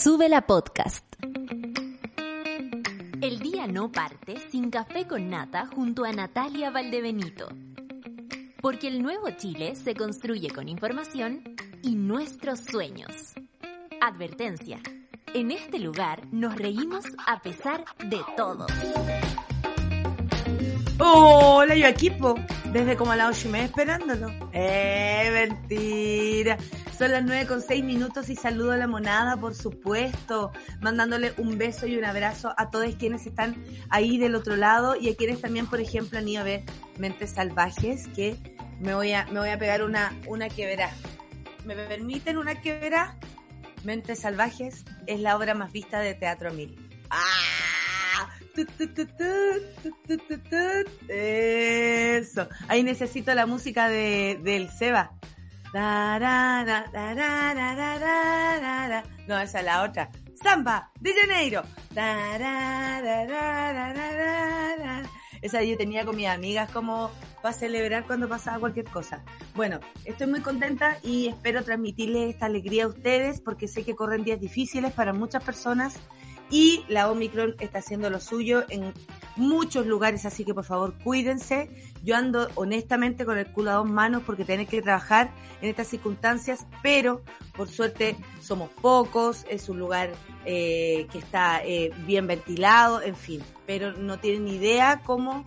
Sube la podcast. El día no parte sin café con nata junto a Natalia Valdebenito. Porque el nuevo Chile se construye con información y nuestros sueños. Advertencia. En este lugar nos reímos a pesar de todo. Hola, yo equipo. Desde como a las ocho y media esperándolo. Eh, mentira. Son las nueve con seis minutos y saludo a la monada, por supuesto. Mandándole un beso y un abrazo a todos quienes están ahí del otro lado y a quienes también, por ejemplo, han ido a ver Mentes Salvajes, que me voy a, me voy a pegar una, una que. ¿Me permiten una que? Mentes Salvajes es la obra más vista de Teatro Mil. ¡Ah! Eso. Ahí necesito la música de, del Seba. No, esa es la otra. Samba de Janeiro. Esa yo tenía con mis amigas como para celebrar cuando pasaba cualquier cosa. Bueno, estoy muy contenta y espero transmitirles esta alegría a ustedes porque sé que corren días difíciles para muchas personas y la Omicron está haciendo lo suyo en muchos lugares, así que por favor cuídense. Yo ando honestamente con el culo a dos manos porque tienen que trabajar en estas circunstancias, pero por suerte somos pocos, es un lugar eh, que está eh, bien ventilado, en fin, pero no tienen idea cómo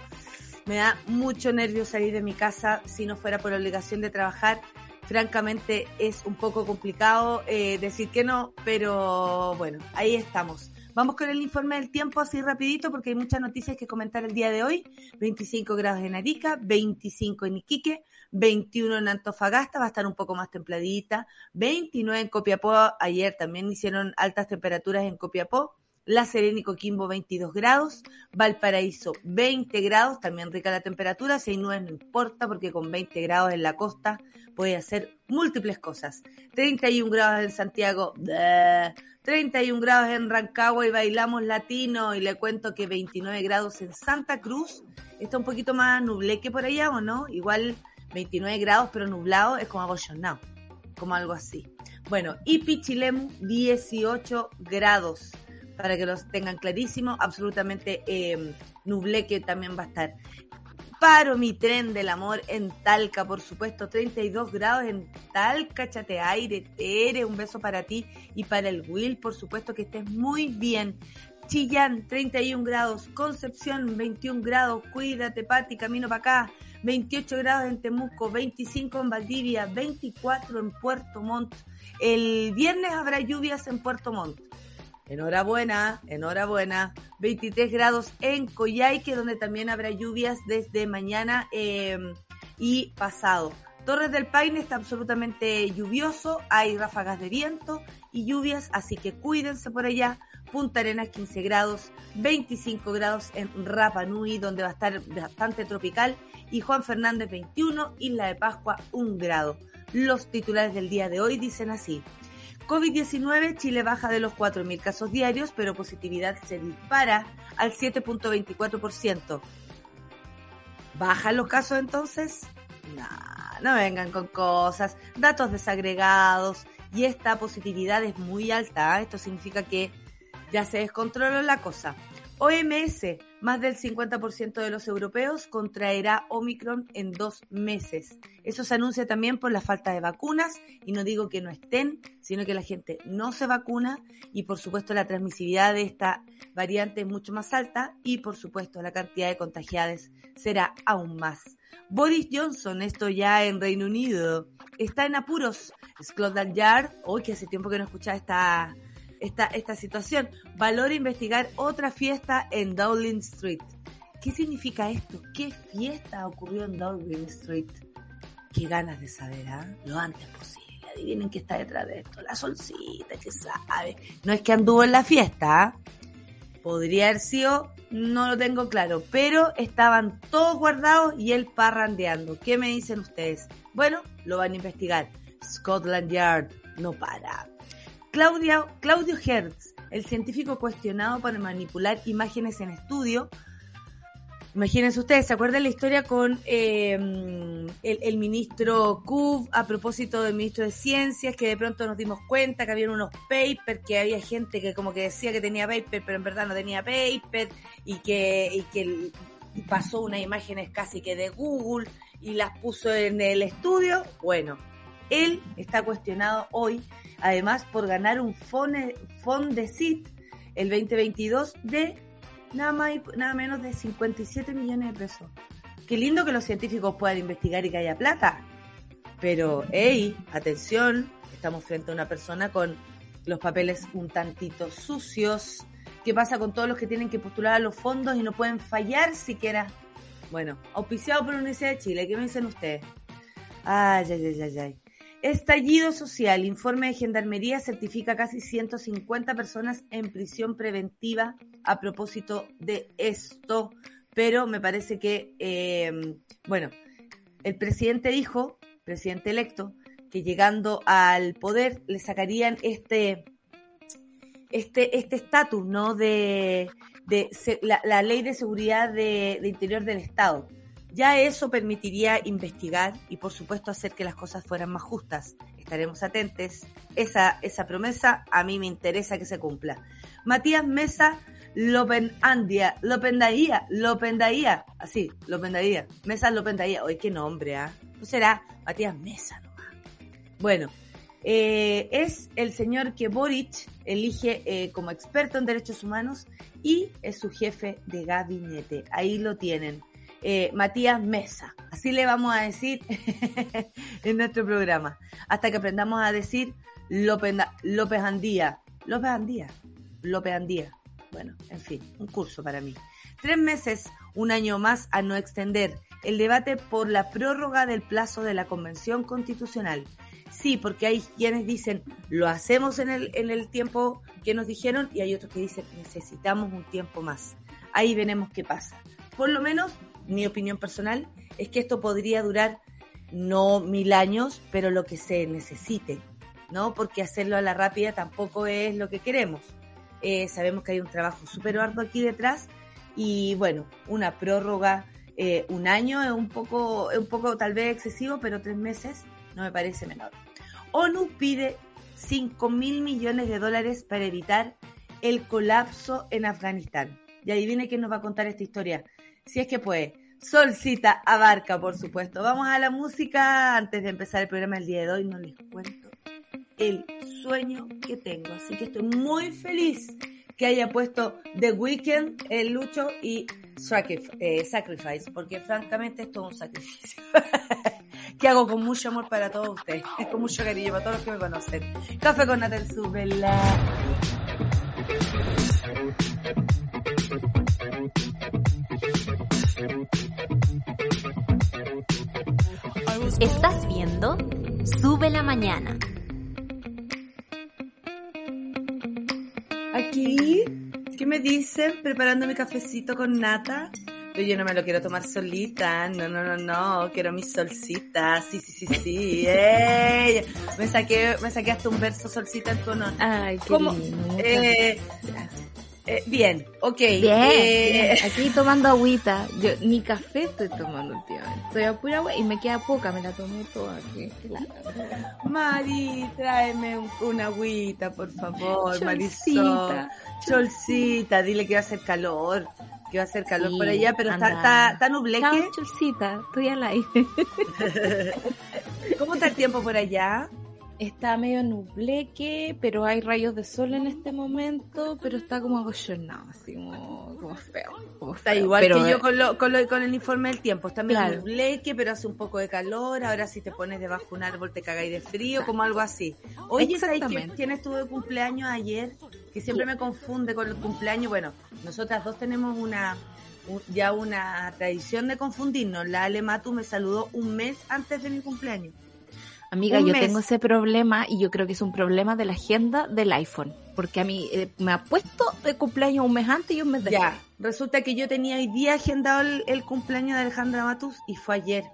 me da mucho nervio salir de mi casa si no fuera por la obligación de trabajar. Francamente es un poco complicado eh, decir que no, pero bueno, ahí estamos. Vamos con el informe del tiempo así rapidito porque hay muchas noticias que comentar el día de hoy. 25 grados en Arica, 25 en Iquique, 21 en Antofagasta, va a estar un poco más templadita, 29 en Copiapó, ayer también hicieron altas temperaturas en Copiapó, La Serena y Coquimbo 22 grados, Valparaíso 20 grados, también rica la temperatura, si hay nubes no importa porque con 20 grados en la costa puede hacer múltiples cosas. 31 grados en Santiago, 31 grados en Rancagua y bailamos latino y le cuento que 29 grados en Santa Cruz. Está un poquito más nubleque por allá o no, igual 29 grados pero nublado es como abollonado, como algo así. Bueno, y Pichilemu 18 grados para que los tengan clarísimo, absolutamente eh, nubleque también va a estar. Paro mi tren del amor en Talca, por supuesto, 32 grados en Talca, chate aire, Tere, un beso para ti y para el Will, por supuesto que estés muy bien. Chillán, 31 grados, Concepción, 21 grados, cuídate Pati, camino para acá, 28 grados en Temuco, 25 en Valdivia, 24 en Puerto Montt. El viernes habrá lluvias en Puerto Montt. Enhorabuena, enhorabuena. 23 grados en Coyhaique, donde también habrá lluvias desde mañana eh, y pasado. Torres del Paine está absolutamente lluvioso, hay ráfagas de viento y lluvias, así que cuídense por allá. Punta Arenas 15 grados, 25 grados en Rapa Nui, donde va a estar bastante tropical, y Juan Fernández 21, Isla de Pascua 1 grado. Los titulares del día de hoy dicen así. COVID-19, Chile baja de los 4.000 casos diarios, pero positividad se dispara al 7.24%. ¿Bajan los casos entonces? No, no vengan con cosas, datos desagregados y esta positividad es muy alta. ¿eh? Esto significa que ya se descontroló la cosa. OMS, más del 50% de los europeos contraerá Omicron en dos meses. Eso se anuncia también por la falta de vacunas y no digo que no estén, sino que la gente no se vacuna y por supuesto la transmisibilidad de esta variante es mucho más alta y por supuesto la cantidad de contagiados será aún más. Boris Johnson, esto ya en Reino Unido, está en apuros. Scotland Yard, hoy que hace tiempo que no escuchaba esta esta, esta situación. Valora investigar otra fiesta en Dowling Street. ¿Qué significa esto? ¿Qué fiesta ocurrió en Dowling Street? Qué ganas de saber, ¿ah? Lo antes posible. Adivinen qué está detrás de esto. La solcita, que sabe. No es que anduvo en la fiesta, ¿ah? Podría haber sido, no lo tengo claro, pero estaban todos guardados y él parrandeando. ¿Qué me dicen ustedes? Bueno, lo van a investigar. Scotland Yard no para. Claudia, Claudio Hertz, el científico cuestionado por manipular imágenes en estudio, Imagínense ustedes, ¿se acuerdan la historia con el, el, ministro Kub a propósito del ministro de Ciencias, que de pronto nos dimos cuenta que había unos papers, que había gente que como que decía que tenía paper, pero en verdad no tenía paper, y que, y que pasó unas imágenes casi que de Google y las puso en el estudio? Bueno, él está cuestionado hoy, además por ganar un Fondesit el 2022 de nada más y nada menos de 57 millones de pesos. Qué lindo que los científicos puedan investigar y que haya plata. Pero, hey, atención, estamos frente a una persona con los papeles un tantito sucios. ¿Qué pasa con todos los que tienen que postular a los fondos y no pueden fallar siquiera? Bueno, auspiciado por la Universidad de Chile, ¿qué me dicen ustedes? Ay, ay, ay, ay, ay. Estallido social. Informe de Gendarmería certifica casi 150 personas en prisión preventiva a propósito de esto. Pero me parece que, eh, bueno, el presidente dijo, presidente electo, que llegando al poder le sacarían este este este estatus, ¿no? De, la, ley de seguridad de interior del Estado ya eso permitiría investigar y por supuesto hacer que las cosas fueran más justas. Estaremos atentos. Esa, esa promesa a mí me interesa que se cumpla. Matías Mesa Lopenandia, Lopendaía, Lopendaía, así, Lopendaía, Mesa Lopendaía. Oye, qué nombre, ¿ah? No será Matías Mesa nomás. Bueno, eh, es el señor que Boric elige eh, como experto en derechos humanos y es su jefe de gabinete. Ahí lo tienen eh, Matías Mesa. Así le vamos a decir en nuestro programa. Hasta que aprendamos a decir López, Andía. López Andía. López Andía. Bueno, en fin, un curso para mí. Tres meses, un año más a no extender el debate por la prórroga del plazo de la Convención Constitucional. Sí, porque hay quienes dicen lo hacemos en el, en el tiempo que nos dijeron y hay otros que dicen necesitamos un tiempo más. Ahí veremos qué pasa. Por lo menos mi opinión personal, es que esto podría durar no mil años, pero lo que se necesite, ¿no? Porque hacerlo a la rápida tampoco es lo que queremos. Eh, sabemos que hay un trabajo súper arduo aquí detrás y bueno, una prórroga, eh, un año es un poco, es un poco tal vez excesivo, pero tres meses no me parece menor. ONU pide 5 mil millones de dólares para evitar el colapso en Afganistán. Y adivine quién nos va a contar esta historia si es que puede. Solcita Abarca, por supuesto. Vamos a la música. Antes de empezar el programa el día de hoy, no les cuento el sueño que tengo. Así que estoy muy feliz que haya puesto The Weeknd, el Lucho y eh, Sacrifice, porque francamente esto es un sacrificio. que hago con mucho amor para todos ustedes, con mucho cariño para todos los que me conocen. Café con Natal Subela. Estás viendo Sube la Mañana. Aquí, ¿qué me dicen? Preparando mi cafecito con nata. Pero yo no me lo quiero tomar solita, no, no, no, no, quiero mi solcita, sí, sí, sí, sí, Me saqué, me saqué hasta un verso solcita en tu honor. Ay, qué ¿Cómo? Eh, eh, bien, ok. Bien, eh, aquí tomando agüita. Yo ni café estoy tomando últimamente. Estoy a pura agua y me queda poca, me la tomé toda. Mari, tráeme una agüita, por favor, Marisol. Cholcita, dile que va a hacer calor. Que va a hacer calor por allá, pero está, está, está nubleque. Cholcita, estoy al aire. ¿Cómo está el tiempo por allá? Está medio nubleque, pero hay rayos de sol en este momento, pero está como abollonado, así como, feo. está igual que yo con, lo, con, con, el informe del tiempo, está medio nubleque, pero hace un poco de calor, ahora si te pones debajo de un árbol te cagáis de frío, como algo así. Oye, ¿sabes quién estuvo de cumpleaños ayer? Que siempre me confunde con el cumpleaños. Bueno, nosotras dos tenemos una ya una tradición de confundirnos. La Ale Matu me saludó un mes antes de mi cumpleaños. Amiga, yo tengo ese problema y yo creo que es un problema de la agenda del iPhone, porque a mí eh, me ha puesto de cumpleaños un mes antes y un mes después. Ya, resulta que yo tenía hoy día agendado el, cumpleaños de Alejandra Matus y fue ayer.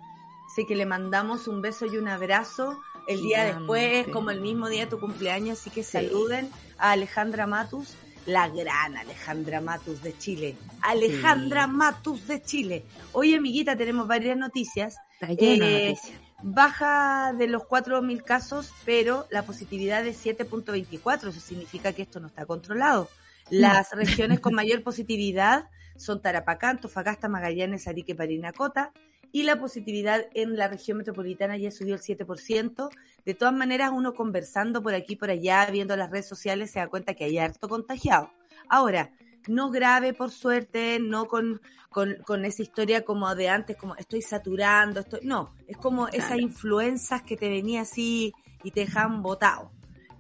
Así que le mandamos un beso y un abrazo el día después, como el mismo día de tu cumpleaños, así que saluden a Alejandra Matus la gran Alejandra Matus de Chile. Alejandra Matus de Chile. Hoy, amiguita, tenemos varias noticias. Está de noticias baja de los 4.000 casos, pero la positividad es 7.24. Eso significa que esto no está controlado. Las regiones con mayor positividad son Tarapacá, Antofagasta, Magallanes, Arique, Parinacota. Y la positividad en la región metropolitana ya subió el 7%. De todas maneras, uno conversando por aquí por allá, viendo las redes sociales, se da cuenta que hay harto contagiado. Ahora, no grave por suerte, no con, con, esa historia como de antes, como estoy saturando, estoy, no, es como esas influencias que te venía así y te dejan botado.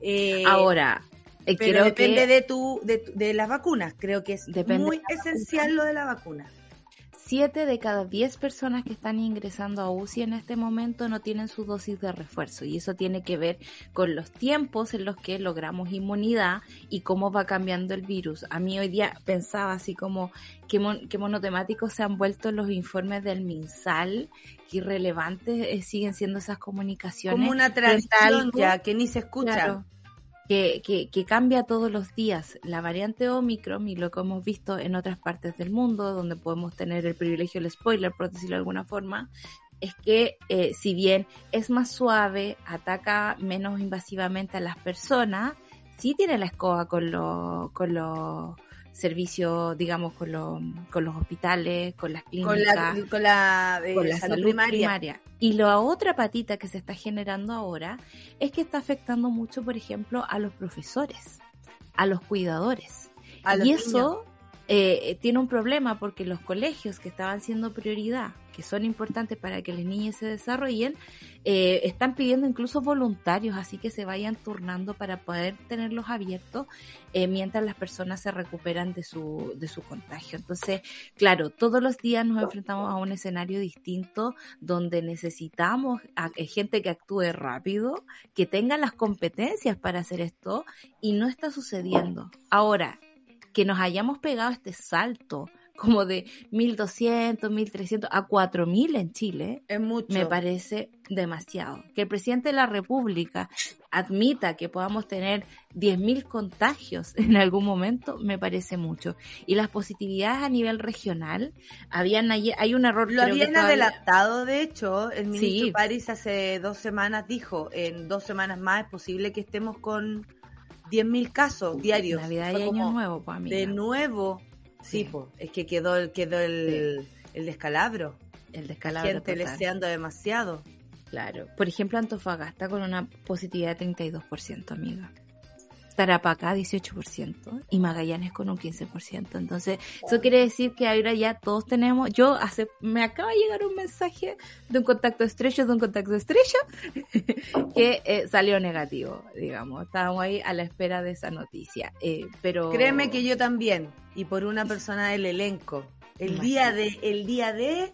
Eh, Ahora, eh, pero depende de, tu, de, de, las vacunas, creo que es muy esencial lo de la vacuna. 7 de cada 10 personas que están ingresando a UCI en este momento no tienen su dosis de refuerzo y eso tiene que ver con los tiempos en los que logramos inmunidad y cómo va cambiando el virus. A mí hoy día pensaba así como que, monotemáticos se han vuelto los informes del MinSal, que irrelevantes eh, siguen siendo esas comunicaciones. Como una tradición ya que ni se escucha que, que, cambia todos los días. La variante Omicron, y lo que hemos visto en otras partes del mundo, donde podemos tener el privilegio del spoiler, por decirlo de alguna forma, es que eh, si bien es más suave, ataca menos invasivamente a las personas, sí tiene la escoba con, lo, con los servicio, digamos, con, con los hospitales, con las clínicas, con la, con la, eh, salud, primaria. Y la otra patita que se está generando ahora es que está afectando mucho, por ejemplo, a los profesores, a los cuidadores. y eso eh, tiene un problema porque los colegios que estaban siendo prioridad, que son importantes para que las niñas se desarrollen, eh, están pidiendo incluso voluntarios, así que se vayan turnando para poder tenerlos abiertos eh, mientras las personas se recuperan de su, de su contagio. Entonces, claro, todos los días nos enfrentamos a un escenario distinto donde necesitamos a, gente que actúe rápido, que tenga las competencias para hacer esto y no está sucediendo. Ahora, que nos hayamos pegado este salto como de 1200, 1300 a 4000 en Chile, es mucho. me parece demasiado. Que el presidente de la República admita que podamos tener 10.000 contagios en algún momento, me parece mucho. Y las positividades a nivel regional, habían hay un error. Lo habían adelantado, de hecho, el ministro París hace dos semanas dijo, en dos semanas más es posible que estemos con 10.000 casos diarios. Navidad y Año Nuevo, pues, De nuevo. Sí, pues, es que quedó, quedó el, el descalabro. El descalabro. Gente deseando demasiado. Claro. Por ejemplo, Antofagasta con una positividad de 32%, amiga. Tarapacá 18% y Magallanes con un 15%. Entonces, eso quiere decir que ahora ya todos tenemos, yo hace, me acaba de llegar un mensaje de un contacto estrecho, de un contacto estrecho, que eh, salió negativo, digamos. Estábamos ahí a la espera de esa noticia. Eh, pero Créeme que yo también, y por una persona del elenco. El día de, el día de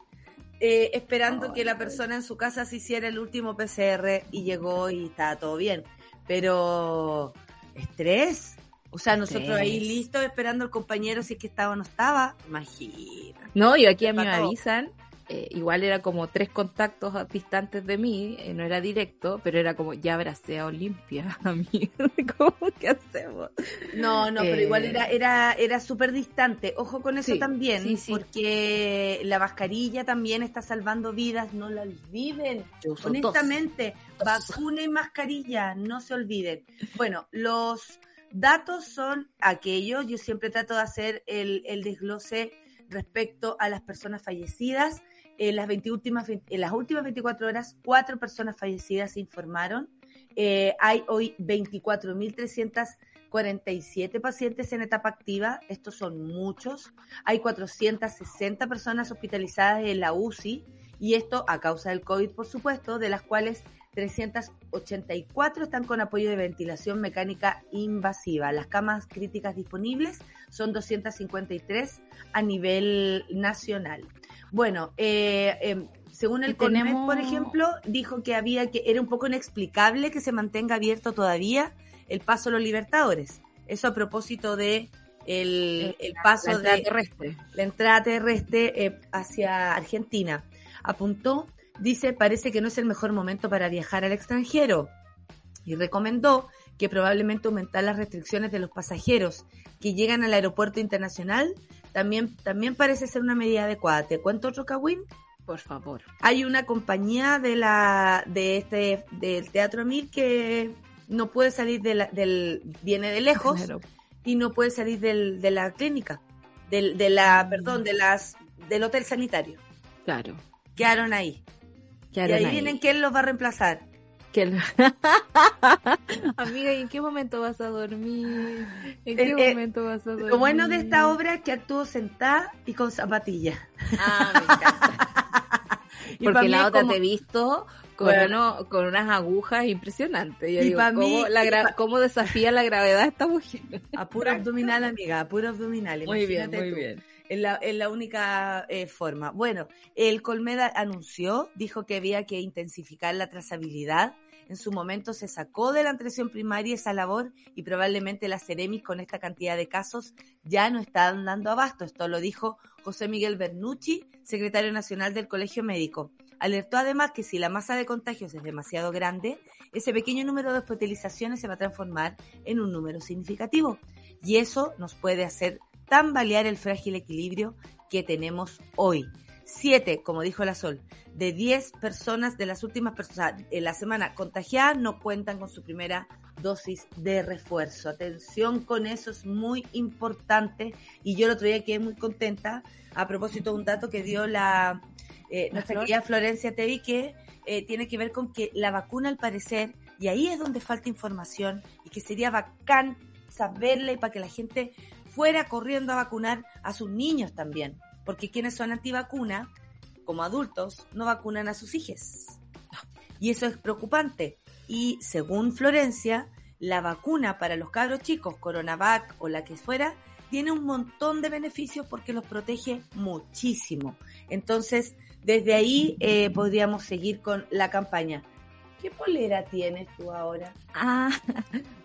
eh, esperando que la persona en su casa se hiciera el último PCR y llegó y estaba todo bien. Pero estrés. O sea, nosotros ahí listos esperando al compañero si es que estaba o no estaba. Imagina. No, y aquí a mí me avisan. Eh, igual era como tres contactos distantes de mí, eh, no era directo, pero era como ya sea Olimpia, amigo. ¿Cómo que hacemos? No, no, pero igual era, eh, era, era súper distante. Ojo con eso también, porque la mascarilla también está salvando vidas, no la olviden. Honestamente, vacuna y mascarilla, no se olviden. Bueno, los datos son aquellos, yo siempre trato de hacer el, el desglose respecto a las personas fallecidas. En las, últimas, en las últimas 24 horas, cuatro personas fallecidas se informaron. Eh, hay hoy 24.347 pacientes en etapa activa. Estos son muchos. Hay 460 personas hospitalizadas en la UCI. Y esto a causa del COVID, por supuesto, de las cuales 384 están con apoyo de ventilación mecánica invasiva. Las camas críticas disponibles son 253 a nivel nacional. Bueno, eh, em, según el CONMED, por ejemplo, dijo que había que era un poco inexplicable que se mantenga abierto todavía el paso a los Libertadores. Eso a propósito de el, paso la entrada terrestre. la entrada terrestre eh, hacia Argentina. Apuntó dice, parece que no es el mejor momento para viajar al extranjero y recomendó que probablemente aumentar las restricciones de los pasajeros que llegan al aeropuerto internacional también, también parece ser una medida adecuada. ¿Te cuento otro Kawin? Por favor. Hay una compañía de la de este del Teatro Mil que no puede salir de la, del viene de lejos y no puede salir del, de la clínica, del, de la, mm. perdón, de las del hotel sanitario. Claro. Quedaron ahí. Quedaron y ahí, vienen quién los va a reemplazar. Amiga, ¿y en qué momento vas a dormir? ¿En qué eh, momento vas a dormir? Lo bueno de esta obra es que actúo sentada y con zapatillas. Ah, me encanta. Porque la otra te he visto con, unas agujas impresionantes. Yo digo, ¿cómo, la ¿cómo, desafía la gravedad esta mujer? A puro abdominal, amiga, a puro abdominal. Muy bien, muy bien. Es la, la única eh, forma. Bueno, el Colmeda anunció, dijo que había que intensificar la trazabilidad. En su momento se sacó de la atención primaria esa labor y probablemente las Ceremis con esta cantidad de casos ya no están dando abasto. Esto lo dijo José Miguel Bernucci, secretario nacional del Colegio Médico. Alertó además que si la masa de contagios es demasiado grande, ese pequeño número de hospitalizaciones se va a transformar en un número significativo. Y eso nos puede hacer tambalear el frágil equilibrio que tenemos hoy. Siete, como dijo la Sol, de diez personas de las últimas personas en la semana contagiadas no cuentan con su primera dosis de refuerzo. Atención con eso, es muy importante. Y yo el otro día quedé muy contenta a propósito de un dato que dio la eh, nuestra querida Florencia Tevi, que eh, tiene que ver con que la vacuna al parecer, y ahí es donde falta información, y que sería bacán saberla y para que la gente fuera corriendo a vacunar a sus niños también, porque quienes son antivacuna, como adultos, no vacunan a sus hijos. Y eso es preocupante. Y según Florencia, la vacuna para los cabros chicos, Coronavac o la que fuera, tiene un montón de beneficios porque los protege muchísimo. Entonces, desde ahí eh, podríamos seguir con la campaña. ¿Qué polera tienes tú ahora? Ah,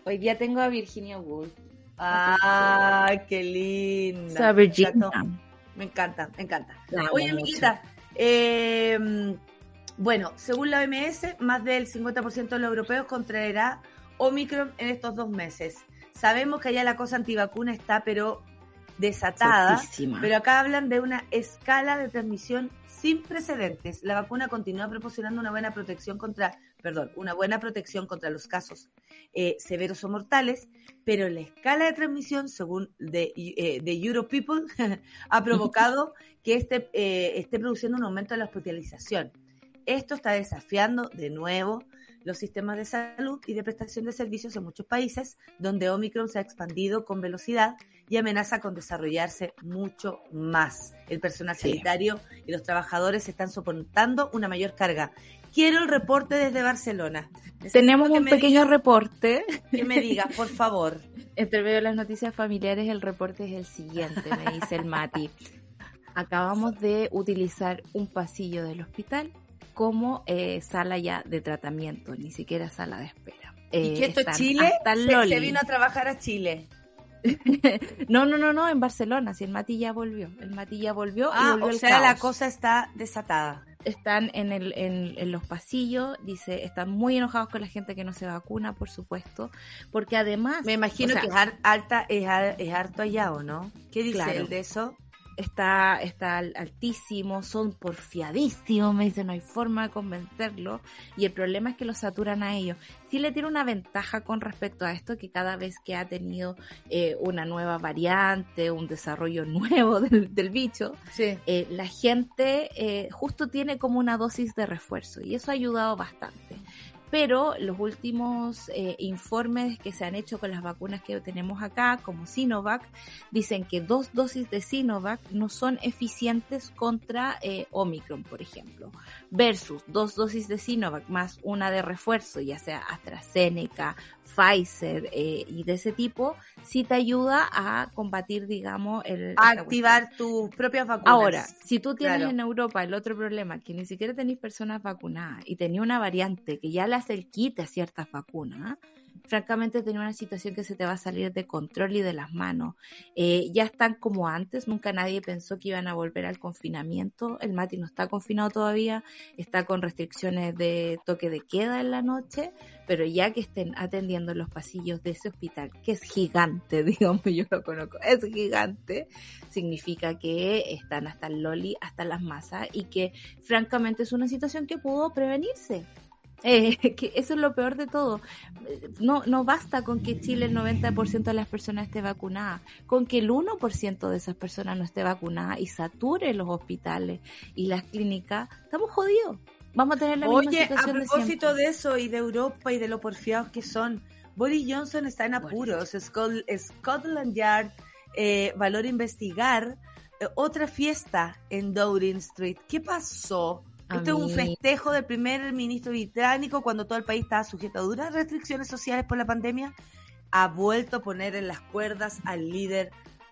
hoy día tengo a Virginia Woolf. Ah, qué linda. Virginia. Me encanta, me encanta. Oye, amiguita, em, bueno, según la OMS, más del 50% de los europeos contraerá Omicron en estos dos meses. Sabemos que allá la cosa antivacuna está, pero desatada. Pero acá hablan de una escala de transmisión sin precedentes. La vacuna continúa proporcionando una buena protección contra, perdón, una buena protección contra los casos eh, severos o mortales, pero la escala de transmisión, según de, eh, de Euro People, ha provocado que este, eh, esté produciendo un aumento de la hospitalización. Esto está desafiando de nuevo los sistemas de salud y de prestación de servicios en muchos países donde Omicron se ha expandido con velocidad y amenaza con desarrollarse mucho más. El personal sanitario y los trabajadores están soportando una mayor carga. Quiero el reporte desde Barcelona. Tenemos un pequeño reporte. Que me digas, por favor. Entre medio de las noticias familiares, el reporte es el siguiente, me dice el Mati. Acabamos de utilizar un pasillo del hospital como eh, sala ya de tratamiento, ni siquiera sala de espera. ¿Y que esto es Chile? Se, se, vino a trabajar a Chile. no, no, no, no, en Barcelona, si el Mati ya volvió. El Mati ya volvió. Ah, o sea, la cosa está desatada. Están en, el, en, los pasillos, dice, están muy enojados con la gente que no se vacuna, por supuesto, porque además... Me imagino que es, alta, es, es, harto allá, ¿o no? ¿Qué dice de eso? Está, está altísimo, son porfiadísimos, me dice, no hay forma de convencerlo, y el problema es que lo saturan a ellos. Sí le tiene una ventaja con respecto a esto, que cada vez que ha tenido eh, una nueva variante, un desarrollo nuevo del, bicho, eh, la gente eh, justo tiene como una dosis de refuerzo, y eso ha ayudado bastante pero los últimos eh, informes que se han hecho con las vacunas que tenemos acá, como Sinovac, dicen que dos dosis de Sinovac no son eficientes contra eh, Omicron, por ejemplo, versus dos dosis de Sinovac más una de refuerzo, ya sea AstraZeneca, Pfizer eh, y de ese tipo, sí te ayuda a combatir, digamos, el... A activar tus propias vacunas. Ahora, si tú tienes en Europa el otro problema, que ni siquiera tenéis personas vacunadas y tenía una variante que ya le hace el quite a ciertas vacunas, francamente tenía una situación que se te va a salir de control y de las manos. Eh, ya están como antes, nunca nadie pensó que iban a volver al confinamiento. El Mati no está confinado todavía, está con restricciones de toque de queda en la noche, pero ya que estén atendiendo los pasillos de ese hospital, que es gigante, digamos, yo lo conozco, es gigante, significa que están hasta el loli, hasta las masas y que francamente es una situación que pudo prevenirse. Eh, que eso es lo peor de todo. No, no basta con que Chile el 90% de las personas esté vacunada, con que el 1% de esas personas no esté vacunada y sature los hospitales y las clínicas, estamos jodidos. Vamos a tener la misma situación a propósito de, eso y de Europa y de lo porfiados que son, Boris Johnson está en apuros. Scotland Yard eh, valor investigar eh, otra fiesta en Downing Street. ¿Qué pasó? Esto es un festejo del primer ministro británico cuando todo el país estaba sujeto a duras restricciones sociales por la pandemia. Ha vuelto a poner en las cuerdas al líder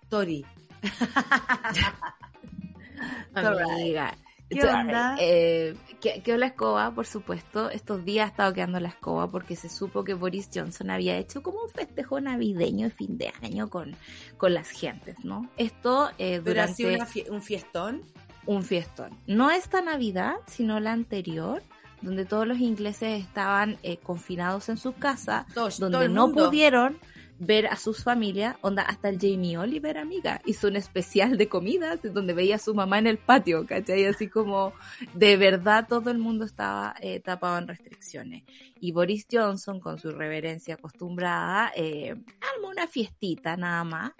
Tory. Amiga, ¿Qué onda? Eh, quedó la escoba, por supuesto. Estos días ha estado quedando la escoba porque se supo que Boris Johnson había hecho como un festejo navideño de fin de año con, con las gentes, ¿no? Esto eh, durante... un fiestón? Un fiestón. No esta Navidad, sino la anterior, donde todos los ingleses estaban eh, confinados en sus casas, donde no pudieron ver a sus familias, onda, hasta el Jamie Oliver, amiga, hizo un especial de comidas donde veía a su mamá en el patio, ¿cachai? Así como de verdad todo el mundo estaba eh, tapado en restricciones. Y Boris Johnson, con su reverencia acostumbrada, eh, armó una fiestita nada más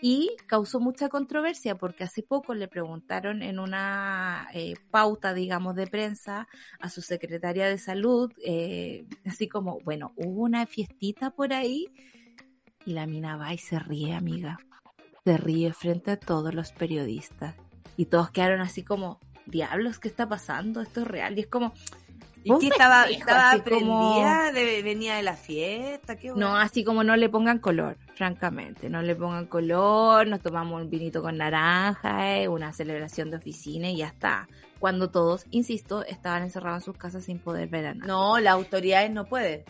y causó mucha controversia porque hace poco le preguntaron en una eh, pauta, digamos, de prensa a su secretaria de salud, eh, así como, bueno, hubo una fiestita por ahí y la mina va y se ríe, amiga. Se ríe frente a todos los periodistas. Y todos quedaron así como, diablos, ¿qué está pasando? Esto es real. Y es como... ¿Y qué estaba, estaba prendida? ¿Venía de la fiesta? No, así como no le pongan color, francamente. No le pongan color, nos tomamos un vinito con naranja, eh, una celebración de oficina y ya está. Cuando todos, insisto, estaban encerrados en sus casas sin poder ver a nadie. No, las autoridades no pueden.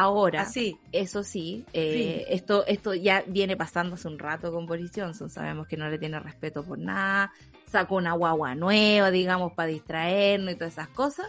Ahora, eso sí, eh, esto, esto ya viene pasando hace un rato con Boris Johnson. Sabemos que no le tiene respeto por nada. Sacó una guagua nueva, digamos, para distraernos y todas esas cosas.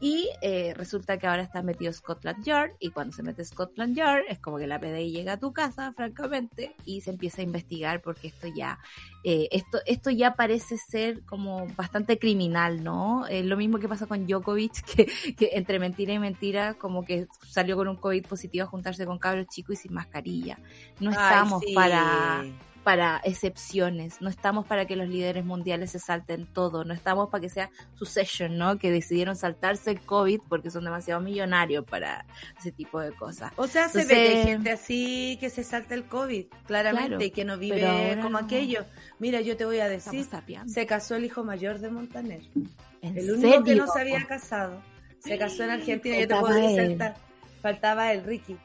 Y eh, resulta que ahora está metido Scotland Yard y cuando se mete Scotland Yard es como que la PDI llega a tu casa, francamente, y se empieza a investigar porque esto ya, eh, esto, esto ya parece ser como bastante criminal, ¿no? Eh, lo mismo que pasa con Djokovic, que, que entre mentira y mentira como que salió con un COVID positivo a juntarse con cabros chicos y sin mascarilla. No estamos para para excepciones, no estamos para que los líderes mundiales se salten todo, no estamos para que sea succession, ¿no? Que decidieron saltarse el COVID porque son demasiado millonarios para ese tipo de cosas. O sea, se ve gente así que se salta el COVID, claramente, y que no vive como aquello. Mira, yo te voy a decir, se casó el hijo mayor de Montaner. el único que no se había casado. Se casó en Argentina, yo te puedo decir, faltaba el Ricky.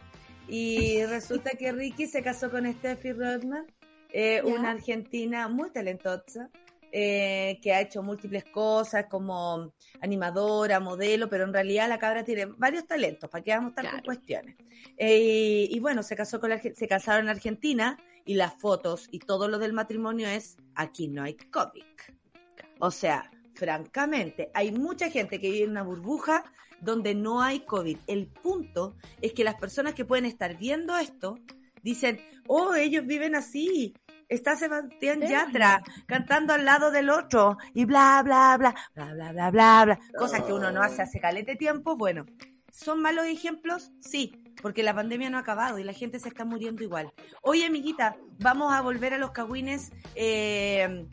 Y resulta que Ricky se casó con Steffi Rodman eh, una argentina muy talentosa, eh, que ha hecho múltiples cosas como animadora, modelo, pero en realidad la cabra tiene varios talentos, ¿para qué vamos a estar con cuestiones? Eh, y bueno, se casó con la, se casaron en Argentina y las fotos y todo lo del matrimonio es aquí no hay COVID. O sea, francamente, hay mucha gente que vive en una burbuja donde no hay COVID. El punto es que las personas que pueden estar viendo esto dicen, oh, ellos viven así, está Sebastián Yatra cantando al lado del otro y bla, bla, bla, bla, bla, bla, bla, bla. Cosas que uno no hace hace calete tiempo. Bueno, ¿son malos ejemplos? Sí, porque la pandemia no ha acabado y la gente se está muriendo igual. Oye, amiguita, vamos a volver a los cagüines eh,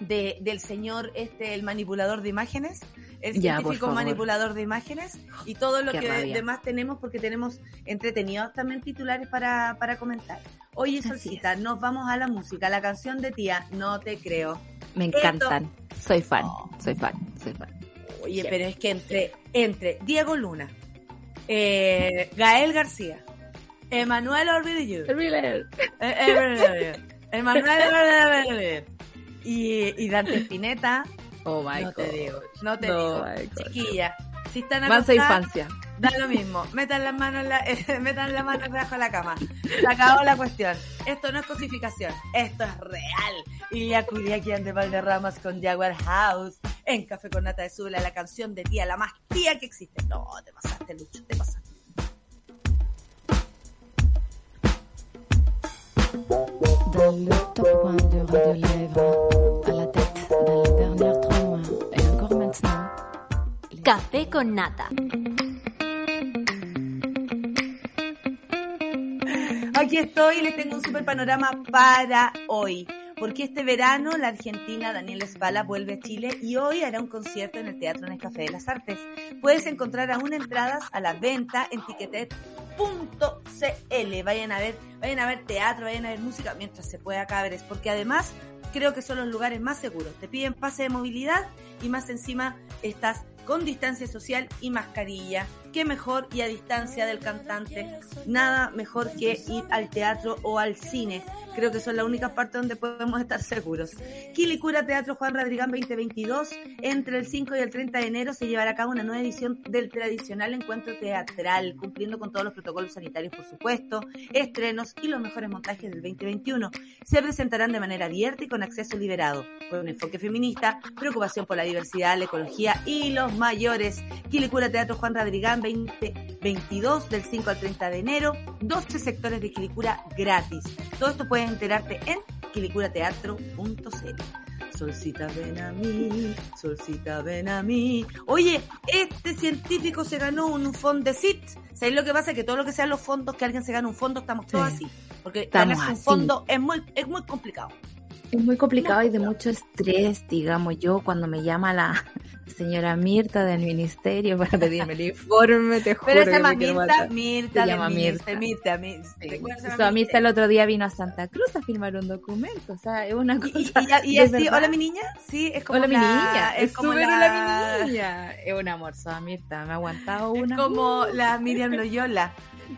de, del señor, este, el manipulador de imágenes el científico manipulador de imágenes y todo lo que demás tenemos porque tenemos entretenidos también titulares para, para comentar. Oye, Solcita, nos vamos a la música, la canción de tía, no te creo. Me encantan, soy fan, soy fan, soy fan. Oye, pero es que entre, entre Diego Luna, eh, Gael García, Emanuel Orbillo, Emanuel y, y Dante Spinetta, Oh my no te digo, no te digo. Chiquilla, si están Mansa infancia. Da lo mismo. Metan las manos, la, metan las manos debajo de la cama. Se acabó la cuestión. Esto no es cosificación. Esto es real. Y ya cuidé aquí de Valderramas con Jaguar House. En Café con Nata de Zula, la canción de tía, la más tía que existe. No, te pasaste, Lucho, te pasaste. Dans le top 1 de Radio Live, à la tête dans les dernières trois mois et encore maintenant. Café con nata. Aquí estoy y les tengo un super panorama para hoy. Porque este verano la argentina Daniela Espala vuelve a Chile y hoy hará un concierto en el Teatro Café de las Artes. Puedes encontrar aún entradas a la venta en Tiquetet .cl. Vayan a ver, vayan a ver teatro, vayan a ver música mientras se pueda cabres, porque además creo que son los lugares más seguros. Te piden pase de movilidad y más encima estás con distancia social y mascarilla. Qué mejor y a distancia del cantante. Nada mejor que ir al teatro o al cine. Creo que son las únicas partes donde podemos estar seguros. Quilicura Teatro Juan Radrigán 2022. Entre el 5 y el 30 de enero se llevará a cabo una nueva edición del tradicional encuentro teatral, cumpliendo con todos los protocolos sanitarios, por supuesto, estrenos y los mejores montajes del 2021. Se presentarán de manera abierta y con acceso liberado, con un enfoque feminista, preocupación por la diversidad, la ecología y los mayores. Quilicura Teatro Juan Radrigán 2022 del 5 al 30 de enero. 12 sectores de Quilicura gratis. Todo esto puede enterarte en quilicurateatro.cl. Solcita ven a mí, Solcita ven a mí. Oye, este científico se ganó un fondo de CIT. ¿Sabéis lo que pasa? Que todo lo que sean los fondos, que alguien se gane un fondo, estamos todos así. Porque estamos un fondo es muy, es muy complicado. Es muy complicado y de mucho estrés, digamos. Yo cuando me llama la señora Mirta del ministerio para pedirme el informe, te juro. Pero se llama Mirta, Mirta, se llama Mirta. Mirta, Mirta. Su Mirta el otro día vino a Santa Cruz a firmar un documento, o sea, es una cosa. Y, así, hola mi niña, sí, es como hola mi niña, es, como la... hola mi niña. Es un amor, Soa Mirta, me ha aguantado una. Es como la Miriam Loyola.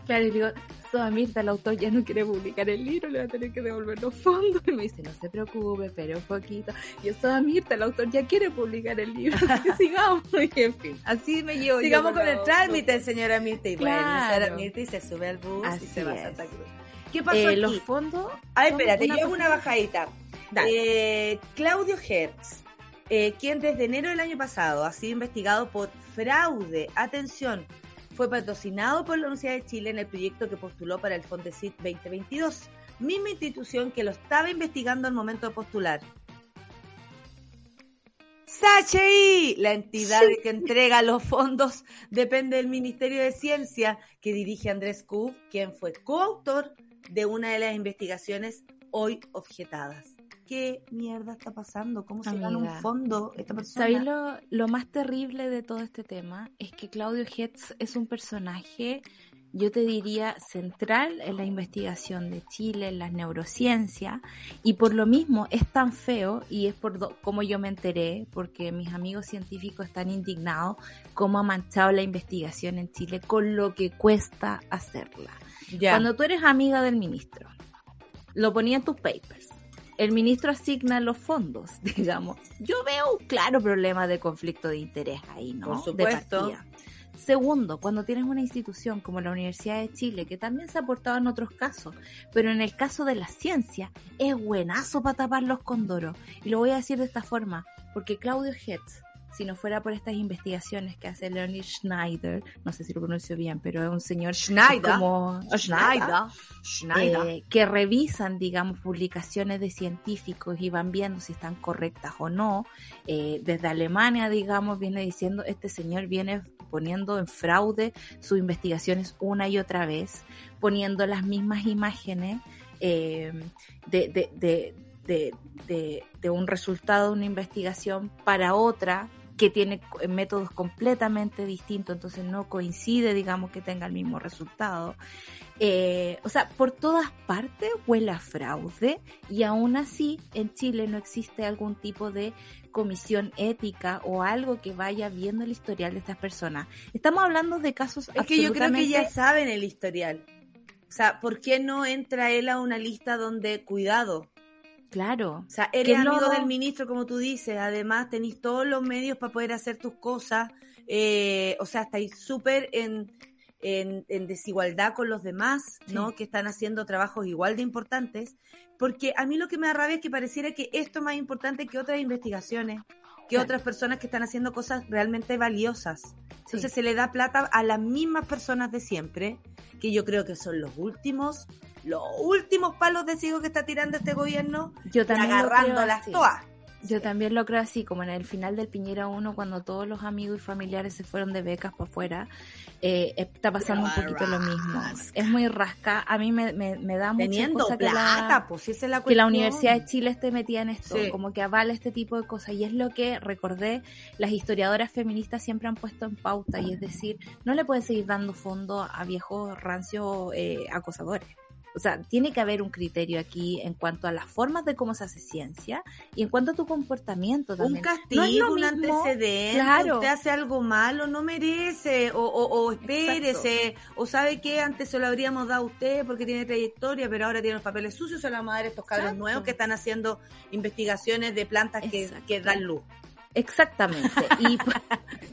Claro, y digo, toda Mirta, el autor ya no quiere publicar el libro, le va a tener que devolver los fondos. Y me dice, no se preocupe, pero un poquito. Y yo, toda Mirta, el autor ya quiere publicar el libro, sigamos. Y en fin, así me llevo. Sigamos con el trámite, señora Mirta. Y bueno, señora Mirta y se sube al bus y se va a Santa Cruz. ¿Qué pasó eh, aquí? Los fondos... Ay, espérate, yo hago una bajadita. Eh, Claudio Hertz. Eh, quien desde enero del año pasado ha sido investigado por fraude. Atención, fue patrocinado por la Universidad de Chile en el proyecto que postuló para el Fondesit 2022, misma institución que lo estaba investigando al momento de postular. SACHEI, la entidad que entrega los fondos, depende del Ministerio de Ciencia que dirige Andrés Kub, quien fue coautor de una de las investigaciones hoy objetadas. ¿Qué mierda está pasando? ¿Cómo se gana un fondo esta persona? ¿Sabéis lo, lo, más terrible de todo este tema? Es que Claudio Hetz es un personaje, yo te diría, central en la investigación de Chile, en las neurociencias, y por lo mismo es tan feo, y es por como yo me enteré, porque mis amigos científicos están indignados, cómo ha manchado la investigación en Chile con lo que cuesta hacerla. Cuando tú eres amiga del ministro, lo ponía en tus papers el ministro asigna los fondos, digamos. Yo veo un claro problema de conflicto de interés ahí, ¿no? Por supuesto. Segundo, cuando tienes una institución como la Universidad de Chile, que también se ha aportado en otros casos, pero en el caso de la ciencia, es buenazo para tapar los condoros. Y lo voy a decir de esta forma, porque Claudio Hetz, si no fuera por estas investigaciones que hace Leonid Schneider, no sé si lo pronuncio bien, pero es un señor Schneider, como Schneider, Schneider. Eh, que revisan, digamos, publicaciones de científicos y van viendo si están correctas o no. Eh, desde Alemania, digamos, viene diciendo, este señor viene poniendo en fraude sus investigaciones una y otra vez, poniendo las mismas imágenes eh, de, de, de de, de, de, un resultado de una investigación para otra que tiene métodos completamente distintos, entonces no coincide, digamos, que tenga el mismo resultado. Eh, o sea, por todas partes huele a fraude y aún así en Chile no existe algún tipo de comisión ética o algo que vaya viendo el historial de estas personas. Estamos hablando de casos es que yo creo que ya saben el historial. O sea, ¿por qué no entra él a una lista donde cuidado? Claro. O sea, eres amigo del ministro, como tú dices. Además, tenéis todos los medios para poder hacer tus cosas. eh, o sea, estáis súper en, en, en, desigualdad con los demás, ¿no? Que están haciendo trabajos igual de importantes, porque a mí lo que me da rabia es que pareciera que esto es más importante que otras investigaciones, que otras personas que están haciendo cosas realmente valiosas. Entonces se le da plata a las mismas personas de siempre, que yo creo que son los últimos, los últimos palos de ciego que está tirando este gobierno, yo también agarrando las toas. Yo también lo creo así, como en el final del Piñera 1, cuando todos los amigos y familiares se fueron de becas para afuera, eh, está pasando un poquito lo mismo. Es muy rasca. A mí me, me, me da mucha cosa plata, que, la, pues, es la que la Universidad de Chile esté metida en esto, como que avala este tipo de cosas. Y es lo que recordé, las historiadoras feministas siempre han puesto en pauta, y es decir, no le pueden seguir dando fondo a viejos rancios eh, acosadores. O sea, tiene que haber un criterio aquí en cuanto a las formas de cómo se hace ciencia y en cuanto a tu comportamiento también. Un castigo, un antecedente, claro. usted hace algo malo, no merece, o, o, o espérese, o sabe que antes se lo habríamos dado a usted porque tiene trayectoria, pero ahora tiene los papeles sucios, se lo vamos a dar a estos cabros nuevos que están haciendo investigaciones de plantas que, que dan luz. Exactamente.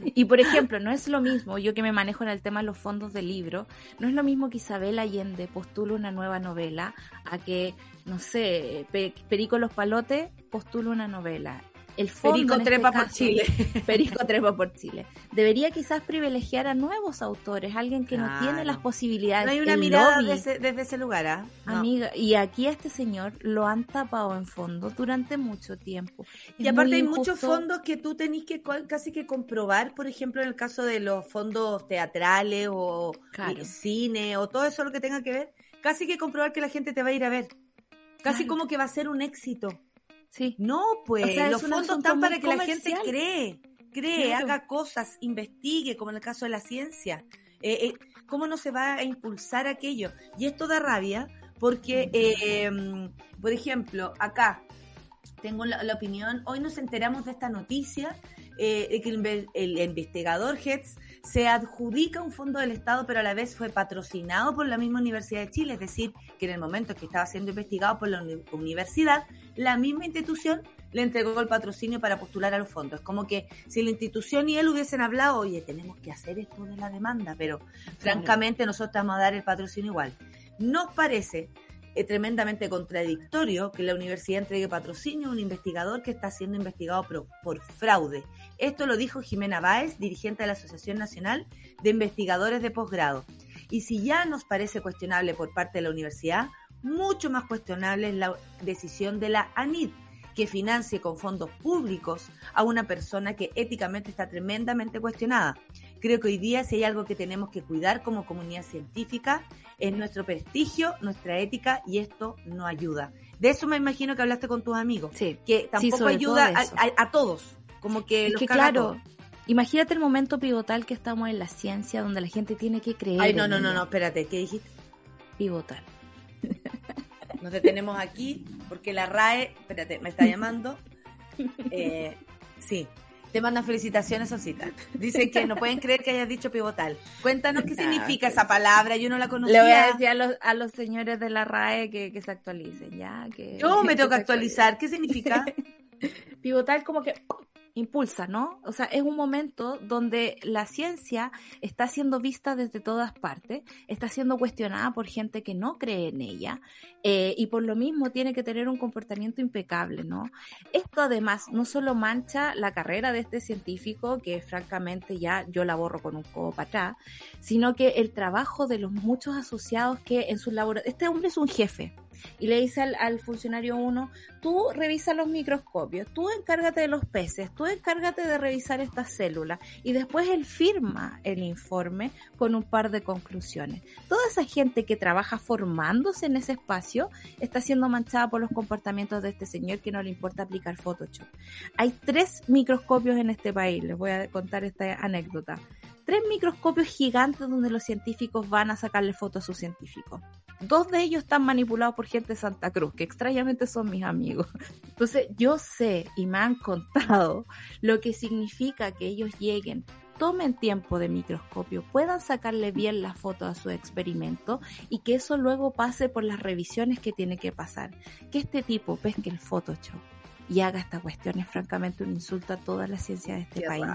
Y, por ejemplo, no es lo mismo, yo que me manejo en el tema de los fondos de libro, no es lo mismo que Isabel Allende postule una nueva novela a que, no sé, Perico Los Palotes postule una novela el Perico este Trepa por Chile. Perico Trepa por Chile. Debería quizás privilegiar a nuevos autores, alguien que no tiene las posibilidades. No hay una mirada desde, ese lugar, ¿ah? Amiga, y aquí a este señor lo han tapado en fondo durante mucho tiempo. y aparte hay muchos fondos que tú tenés que casi que comprobar, por ejemplo, en el caso de los fondos teatrales o cine o todo eso lo que tenga que ver, casi que comprobar que la gente te va a ir a ver. Casi como que va a ser un éxito. Sí. No, pues los fondos están para que la gente cree, cree, haga cosas, investigue, como en el caso de la ciencia. Eh, eh, ¿Cómo no se va a impulsar aquello? Y esto da rabia porque, eh, por ejemplo, acá tengo la, opinión, hoy nos enteramos de esta noticia, de que el, el investigador Hetz se adjudica un fondo del Estado, pero a la vez fue patrocinado por la misma Universidad de Chile, es decir, que en el momento que estaba siendo investigado por la universidad, la misma institución le entregó el patrocinio para postular a los fondos. Es como que si la institución y él hubiesen hablado, oye, tenemos que hacer esto de la demanda, pero francamente nosotros vamos a dar el patrocinio igual. Nos parece es tremendamente contradictorio que la universidad entregue patrocinio a un investigador que está siendo investigado por, fraude. Esto lo dijo Jimena Báez, dirigente de la Asociación Nacional de Investigadores de Posgrado. Y si ya nos parece cuestionable por parte de la universidad, mucho más cuestionable es la decisión de la ANID, que financie con fondos públicos a una persona que éticamente está tremendamente cuestionada. Creo que hoy día si hay algo que tenemos que cuidar como comunidad científica es nuestro prestigio, nuestra ética y esto no ayuda. De eso me imagino que hablaste con tus amigos, sí. que tampoco ayuda a, todos, como que es que claro. Imagínate el momento pivotal que estamos en la ciencia donde la gente tiene que creer. Ay, no, no, no, no, espérate, ¿qué dijiste? Pivotal. Nos detenemos aquí porque la RAE, espérate, me está llamando. Eh, sí, te mandan felicitaciones, Osita. Dicen que no pueden creer que hayas dicho pivotal. Cuéntanos qué significa esa palabra, yo no la conocía. Le voy a decir a los, a los señores de la RAE que, que se actualicen, ¿ya? Que, yo me tengo que actualizar, ¿qué significa? pivotal como que impulsa, ¿no? O sea, es un momento donde la ciencia está siendo vista desde todas partes, está siendo cuestionada por gente que no cree en ella eh, y por lo mismo tiene que tener un comportamiento impecable, ¿no? Esto además no solo mancha la carrera de este científico, que francamente ya yo la borro con un codo para atrás, sino que el trabajo de los muchos asociados que en sus laboratorios, este hombre es un jefe, y le dice al, funcionario uno, tú revisa los microscopios, tú encárgate de los peces, tú encárgate de revisar estas células y después él firma el informe con un par de conclusiones. Toda esa gente que trabaja formándose en ese espacio está siendo manchada por los comportamientos de este señor que no le importa aplicar Photoshop. Hay tres microscopios en este país, les voy a contar esta anécdota tres microscopios gigantes donde los científicos van a sacarle fotos a sus científicos. Dos de ellos están manipulados por gente de Santa Cruz, que extrañamente son mis amigos. Entonces yo sé y me han contado lo que significa que ellos lleguen, tomen tiempo de microscopio, puedan sacarle bien la foto a su experimento y que eso luego pase por las revisiones que tiene que pasar. Que este tipo pesque el Photoshop y haga esta cuestión. Es francamente un insulto a toda la ciencia de este país.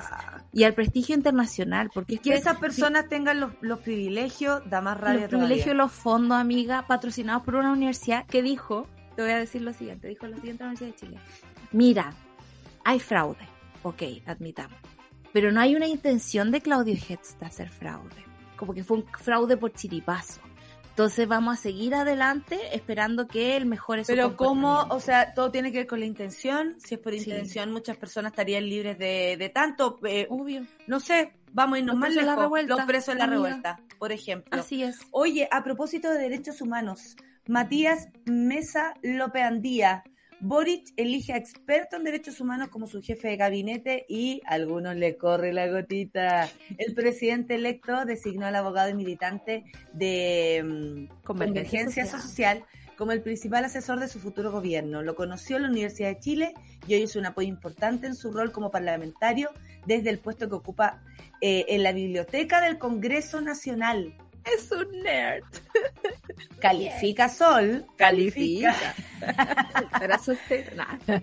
y al prestigio internacional, porque es que, esas personas tengan los, privilegios, da más rabia. Los privilegios, los fondos, amiga, patrocinados por una universidad que dijo, te voy a decir lo siguiente, dijo la siguiente Universidad de Chile, mira, hay fraude, ok, admitamos, pero no hay una intención de Claudio Hetz de hacer fraude, como que fue un fraude por chiripazo. Entonces vamos a seguir adelante esperando que el mejore su Pero cómo, o sea, todo tiene que ver con la intención. Si es por intención, muchas personas estarían libres de, tanto. Eh, Obvio. No sé, vamos a irnos más lejos. La revuelta, los presos de la revuelta, por ejemplo. Así es. Oye, a propósito de derechos humanos, Matías Mesa Lopeandía Boric elige a experto en derechos humanos como su jefe de gabinete y a algunos le corre la gotita. El presidente electo designó al abogado y militante de mm, Convergencia, Social. como el principal asesor de su futuro gobierno. Lo conoció en la Universidad de Chile y hoy es un apoyo importante en su rol como parlamentario desde el puesto que ocupa eh, en la biblioteca del Congreso Nacional es un nerd. Califica Sol. Califica.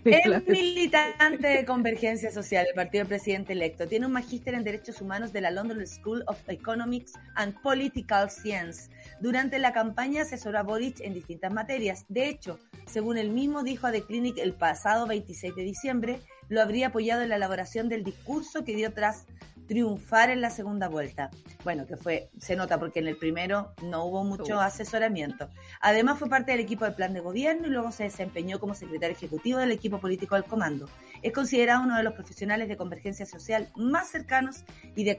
es militante de Convergencia Social, el partido del presidente electo. Tiene un magíster en Derechos Humanos de la London School of Economics and Political Science. Durante la campaña asesoró a Boric en distintas materias. De hecho, según él mismo dijo a The Clinic el pasado 26 de diciembre, lo habría apoyado en la elaboración del discurso que dio tras triunfar en la segunda vuelta. Bueno, que fue, se nota porque en el primero no hubo mucho asesoramiento. Además fue parte del equipo del plan de gobierno y luego se desempeñó como secretario ejecutivo del equipo político del comando. Es considerado uno de los profesionales de convergencia social más cercanos y de,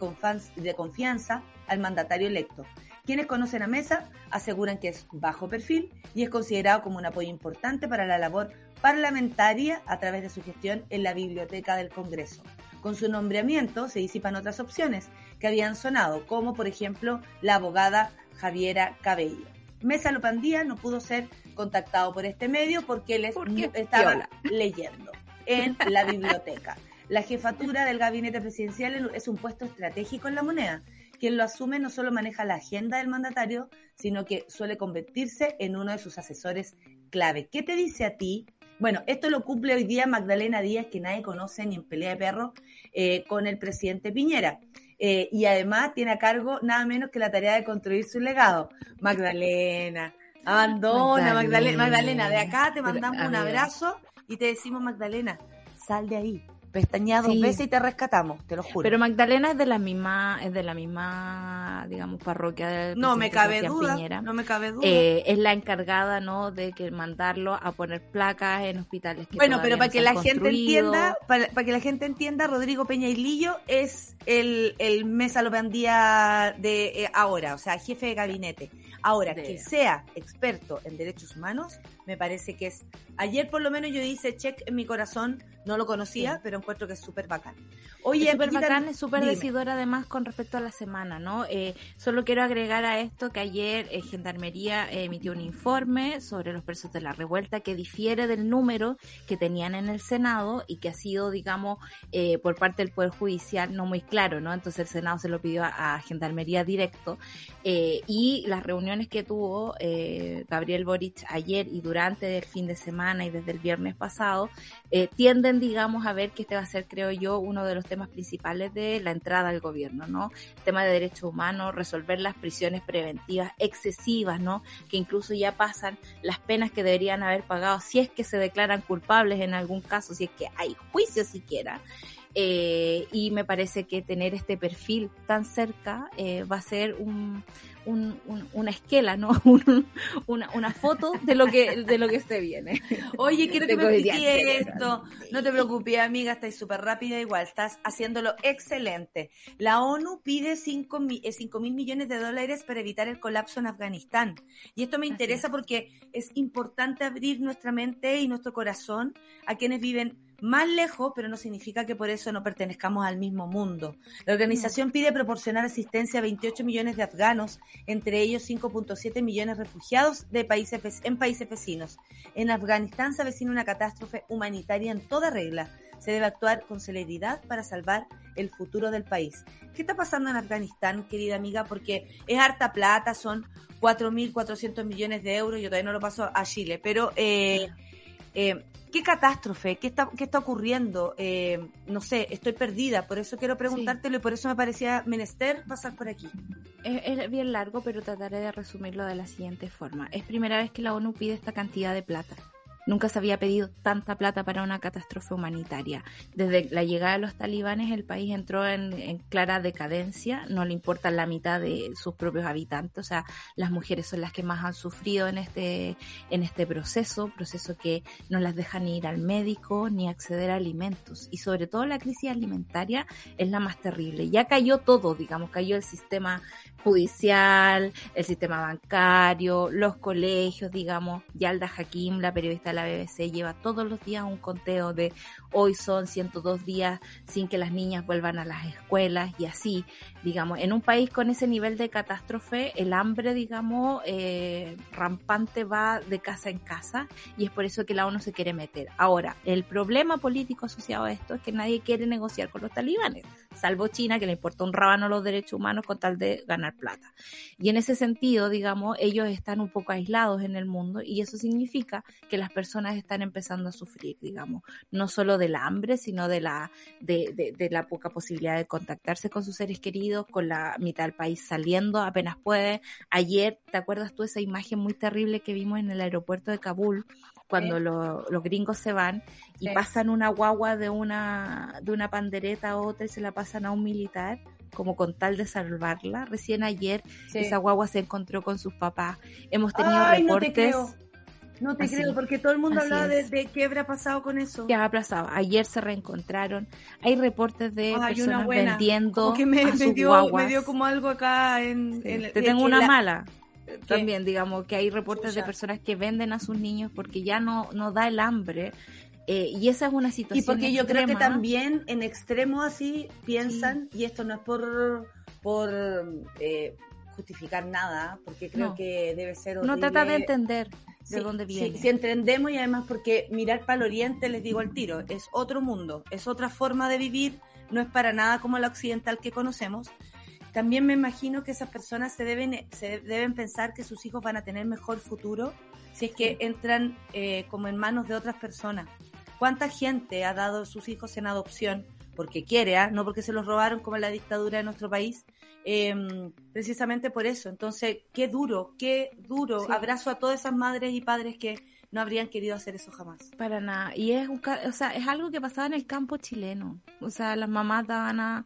de confianza al mandatario electo. Quienes conocen a Mesa aseguran que es bajo perfil y es considerado como un apoyo importante para la labor parlamentaria a través de su gestión en la biblioteca del Congreso. Con su nombramiento se disipan otras opciones que habían sonado, como por ejemplo la abogada Javiera Cabello. Mesa Lopandía no pudo ser contactado por este medio porque él estaba leyendo en la biblioteca. La jefatura del gabinete presidencial es un puesto estratégico en la moneda. Quien lo asume no solo maneja la agenda del mandatario, sino que suele convertirse en uno de sus asesores clave. ¿Qué te dice a ti bueno, esto lo cumple hoy día Magdalena Díaz, que nadie conoce ni en pelea de perro, eh, con el presidente Piñera. Eh, y además tiene a cargo nada menos que la tarea de construir su legado. Magdalena, abandona, Magdalena, Magdalena, de acá te mandamos un abrazo y te decimos, Magdalena, sal de ahí pestañea dos veces y te rescatamos, te lo juro. Pero Magdalena es de la misma, es de la misma, digamos, parroquia de No me cabe duda, no me cabe duda. Eh, es la encargada, ¿no? De que mandarlo a poner placas en hospitales que Bueno, pero para que la gente entienda, para, que la gente entienda, Rodrigo Peña y Lillo es el, el Mesa de eh, ahora, o sea, jefe de gabinete. Ahora, que sea experto en derechos humanos, me parece que es. Ayer por lo menos yo hice check en mi corazón, no lo conocía, pero encuentro que es súper bacán. Oye, es súper bacán, es súper decidor además con respecto a la semana, ¿no? Eh, solo quiero agregar a esto que ayer eh, Gendarmería emitió un informe sobre los presos de la revuelta que difiere del número que tenían en el Senado y que ha sido, digamos, eh, por parte del Poder Judicial no muy claro, ¿no? Entonces el Senado se lo pidió a, a Gendarmería directo y las reuniones que tuvo Gabriel Boric ayer y durante el fin de semana y desde el viernes pasado tienden, digamos, a ver que este va a ser, creo yo, uno de los temas principales de la entrada al gobierno, ¿no? tema de derechos humanos, resolver las prisiones preventivas excesivas, ¿no? Que incluso ya pasan las penas que deberían haber pagado si es que se declaran culpables en algún caso, si es que hay juicio siquiera. Eh, y me parece que tener este perfil tan cerca eh, va a ser un, una esquela, ¿no? una, una, foto de lo que de lo que se viene. Oye, quiero que me expliques esto. No te preocupes, amiga, estás súper rápida igual, estás haciéndolo excelente. La ONU pide 5 eh, mil millones de dólares para evitar el colapso en Afganistán. Y esto me interesa porque es importante abrir nuestra mente y nuestro corazón a quienes viven más lejos, pero no significa que por eso no pertenezcamos al mismo mundo. La organización pide proporcionar asistencia a 28 millones de afganos, entre ellos 5.7 millones refugiados de países, en países vecinos. En Afganistán se avecina una catástrofe humanitaria en toda regla. Se debe actuar con celeridad para salvar el futuro del país. ¿Qué está pasando en Afganistán, querida amiga? Porque es harta plata, son 4.400 millones de euros, yo todavía no lo paso a Chile, pero... Eh, Eh, ¿Qué catástrofe? ¿Qué está, qué está ocurriendo? Eh, no sé, estoy perdida, por eso quiero preguntártelo y por eso me parecía menester pasar por aquí. Es, es, bien largo, pero trataré de resumirlo de la siguiente forma. Es primera vez que la ONU pide esta cantidad de plata. Nunca se había pedido tanta plata para una catástrofe humanitaria. Desde la llegada de los talibanes el país entró en, clara decadencia, no le importa la mitad de sus propios habitantes, o sea, las mujeres son las que más han sufrido en este, en este proceso, proceso que no las deja ni ir al médico ni acceder a alimentos. Y sobre todo la crisis alimentaria es la más terrible. Ya cayó todo, digamos, cayó el sistema judicial, el sistema bancario, los colegios, digamos, Yalda Hakim, la periodista la BBC, lleva todos los días un conteo de hoy son 102 días sin que las niñas vuelvan a las escuelas y así, digamos, en un país con ese nivel de catástrofe, el hambre, digamos, eh, rampante va de casa en casa y es por eso que la ONU se quiere meter. Ahora, el problema político asociado a esto es que nadie quiere negociar con los talibanes, salvo China, que le importa un rábano los derechos humanos con tal de ganar plata. Y en ese sentido, digamos, ellos están un poco aislados en el mundo y eso significa que las personas están empezando a sufrir, digamos, no solo del hambre, sino de la, de, la poca posibilidad de contactarse con sus seres queridos, con la mitad del país saliendo apenas puede. Ayer, ¿te acuerdas tú esa imagen muy terrible que vimos en el aeropuerto de Kabul? cuando lo, los gringos se van y sí. pasan una guagua de una, de una pandereta a otra y se la pasan a un militar como con tal de salvarla. Recién ayer sí. esa guagua se encontró con sus papás. Hemos tenido Ay, reportes. No. No te Así, creo, porque todo el mundo hablaba de, de, qué habrá pasado con eso. ¿Qué ha pasado? Ayer se reencontraron. Hay reportes de personas vendiendo que me, a me, sus dio, me dio como algo acá en... Sí. en Te tengo una la... mala también, digamos, que hay reportes de personas que venden a sus niños porque ya no, no da el hambre. Eh, y esa es una situación. Y porque yo extrema. creo que también en extremo así piensan, sí. y esto no es por, por eh, justificar nada, porque creo no. que debe ser horrible. No trata de entender de sí, dónde viene. Si, si, entendemos y además porque mirar para el oriente, les digo al tiro, es otro mundo, es otra forma de vivir, no es para nada como la occidental que conocemos. También me imagino que esas personas se deben, se deben pensar que sus hijos van a tener mejor futuro si es que entran eh, como en manos de otras personas. ¿Cuánta gente ha dado sus hijos en adopción porque quiere, ¿eh? no porque se los robaron como en la dictadura de nuestro país? Eh, precisamente por eso. Entonces, qué duro, qué duro. Sí. Abrazo a todas esas madres y padres que no habrían querido hacer eso jamás. Para nada. Y es, un, o sea, es algo que pasaba en el campo chileno. O sea, las mamás daban a,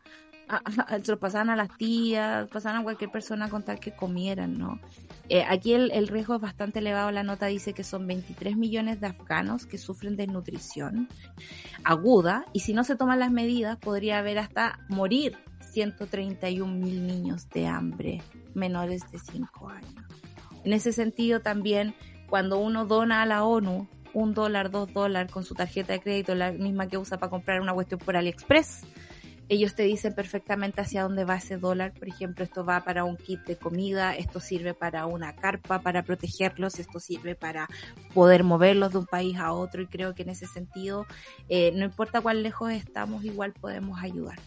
a, a, lo pasaban a las tías, pasaban a cualquier persona con tal que comieran, ¿no? Eh, aquí el, el, riesgo es bastante elevado. La nota dice que son 23 millones de afganos que sufren de nutrición aguda y si no se toman las medidas podría haber hasta morir 131 mil niños de hambre menores de 5 años. En ese sentido también cuando uno dona a la ONU un dólar, dos dólares con su tarjeta de crédito, la misma que usa para comprar una cuestión por AliExpress, ellos te dicen perfectamente hacia dónde va ese dólar. Por ejemplo, esto va para un kit de comida, esto sirve para una carpa para protegerlos, esto sirve para poder moverlos de un país a otro y creo que en ese sentido, eh, no importa cuán lejos estamos, igual podemos ayudar.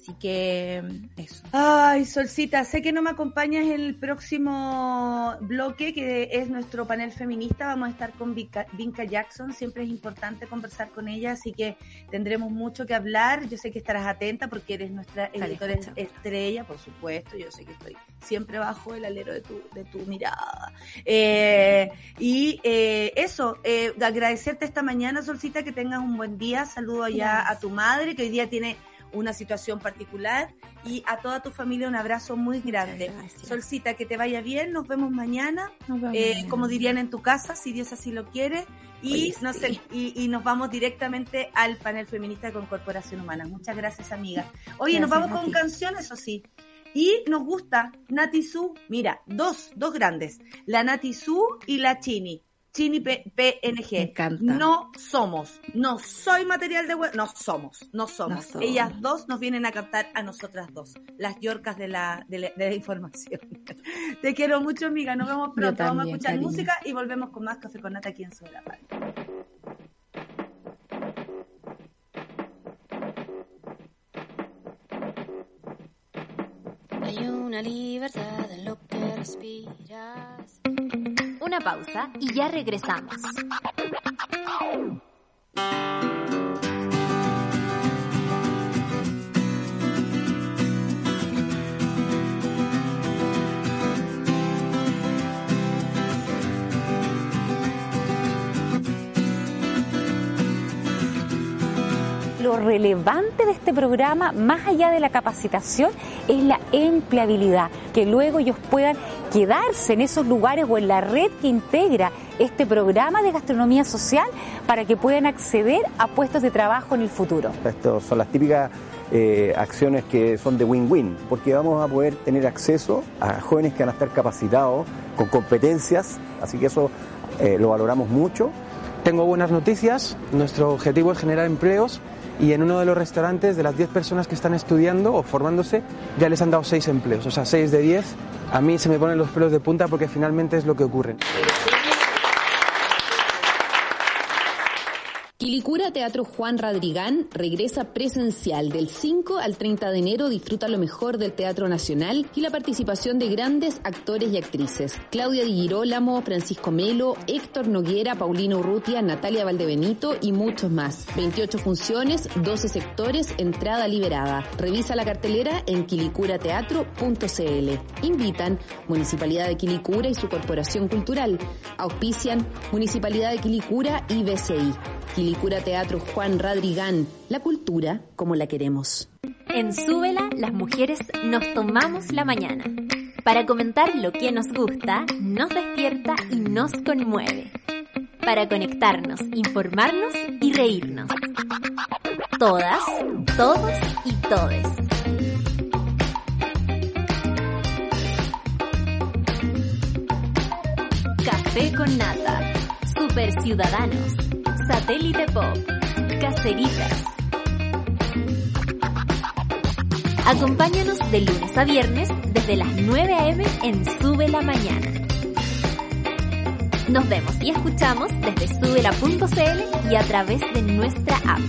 Así que eso. Ay, Solcita, sé que no me acompañas en el próximo bloque, que es nuestro panel feminista. Vamos a estar con Vinca, Vinca Jackson. Siempre es importante conversar con ella, así que tendremos mucho que hablar. Yo sé que estarás atenta porque eres nuestra editora estrella, por supuesto. Yo sé que estoy siempre bajo el alero de tu, de tu mirada. Eh, y eh, eso, eh, agradecerte esta mañana, Solcita, que tengas un buen día. Saludo allá a tu madre, que hoy día tiene una situación particular y a toda tu familia un abrazo muy grande. Solcita, que te vaya bien, nos vemos mañana, nos vemos eh, mañana. como dirían en tu casa, si Dios así lo quiere, y, Oye, no sí. sé, y, y, nos vamos directamente al panel feminista con Corporación Humana. Muchas gracias, amiga. Oye, gracias, nos vamos con canciones, eso sí. Y nos gusta Nati Su, mira, dos, dos grandes, la Nati Su y la Chini. Chini PNG. Me encanta. No somos, no soy material de web, no somos, no somos. No somos. Ellas dos nos vienen a captar a nosotras dos, las yorcas de la, de la, de la información. Te quiero mucho, amiga. Nos vemos pronto. También, Vamos a escuchar cariño. música y volvemos con más Café con Nata aquí en Sobre la. Hay una libertad en lo que respiras una pausa y ya regresamos. Lo relevante de este programa, más allá de la capacitación, es la empleabilidad, que luego ellos puedan quedarse en esos lugares o en la red que integra este programa de gastronomía social para que puedan acceder a puestos de trabajo en el futuro. Estas son las típicas eh, acciones que son de win-win, porque vamos a poder tener acceso a jóvenes que van a estar capacitados con competencias, así que eso eh, lo valoramos mucho. Tengo buenas noticias, nuestro objetivo es generar empleos y en uno de los restaurantes de las 10 personas que están estudiando o formándose ya les han dado 6 empleos, o sea, 6 de 10. A mí se me ponen los pelos de punta porque finalmente es lo que ocurre. Quilicura Teatro Juan Radrigán regresa presencial del 5 al 30 de enero. Disfruta lo mejor del Teatro Nacional y la participación de grandes actores y actrices. Claudia Di Girolamo, Francisco Melo, Héctor Noguera, Paulino Urrutia, Natalia Valdebenito y muchos más. 28 funciones, 12 sectores, entrada liberada. Revisa la cartelera en quilicurateatro.cl. Invitan Municipalidad de Quilicura y su Corporación Cultural. Auspician Municipalidad de Quilicura y BCI. Quilicura Teatro Juan Radrigán, la cultura como la queremos. En Súbela, las mujeres nos tomamos la mañana para comentar lo que nos gusta, nos despierta y nos conmueve. Para conectarnos, informarnos y reírnos. Todas, todos y todes. Café con nata. Super Ciudadanos. Satélite Pop. Caceritas. Acompáñanos de lunes a viernes desde las 9 a.m. en Sube la Mañana. Nos vemos y escuchamos desde subela.cl y a través de nuestra app.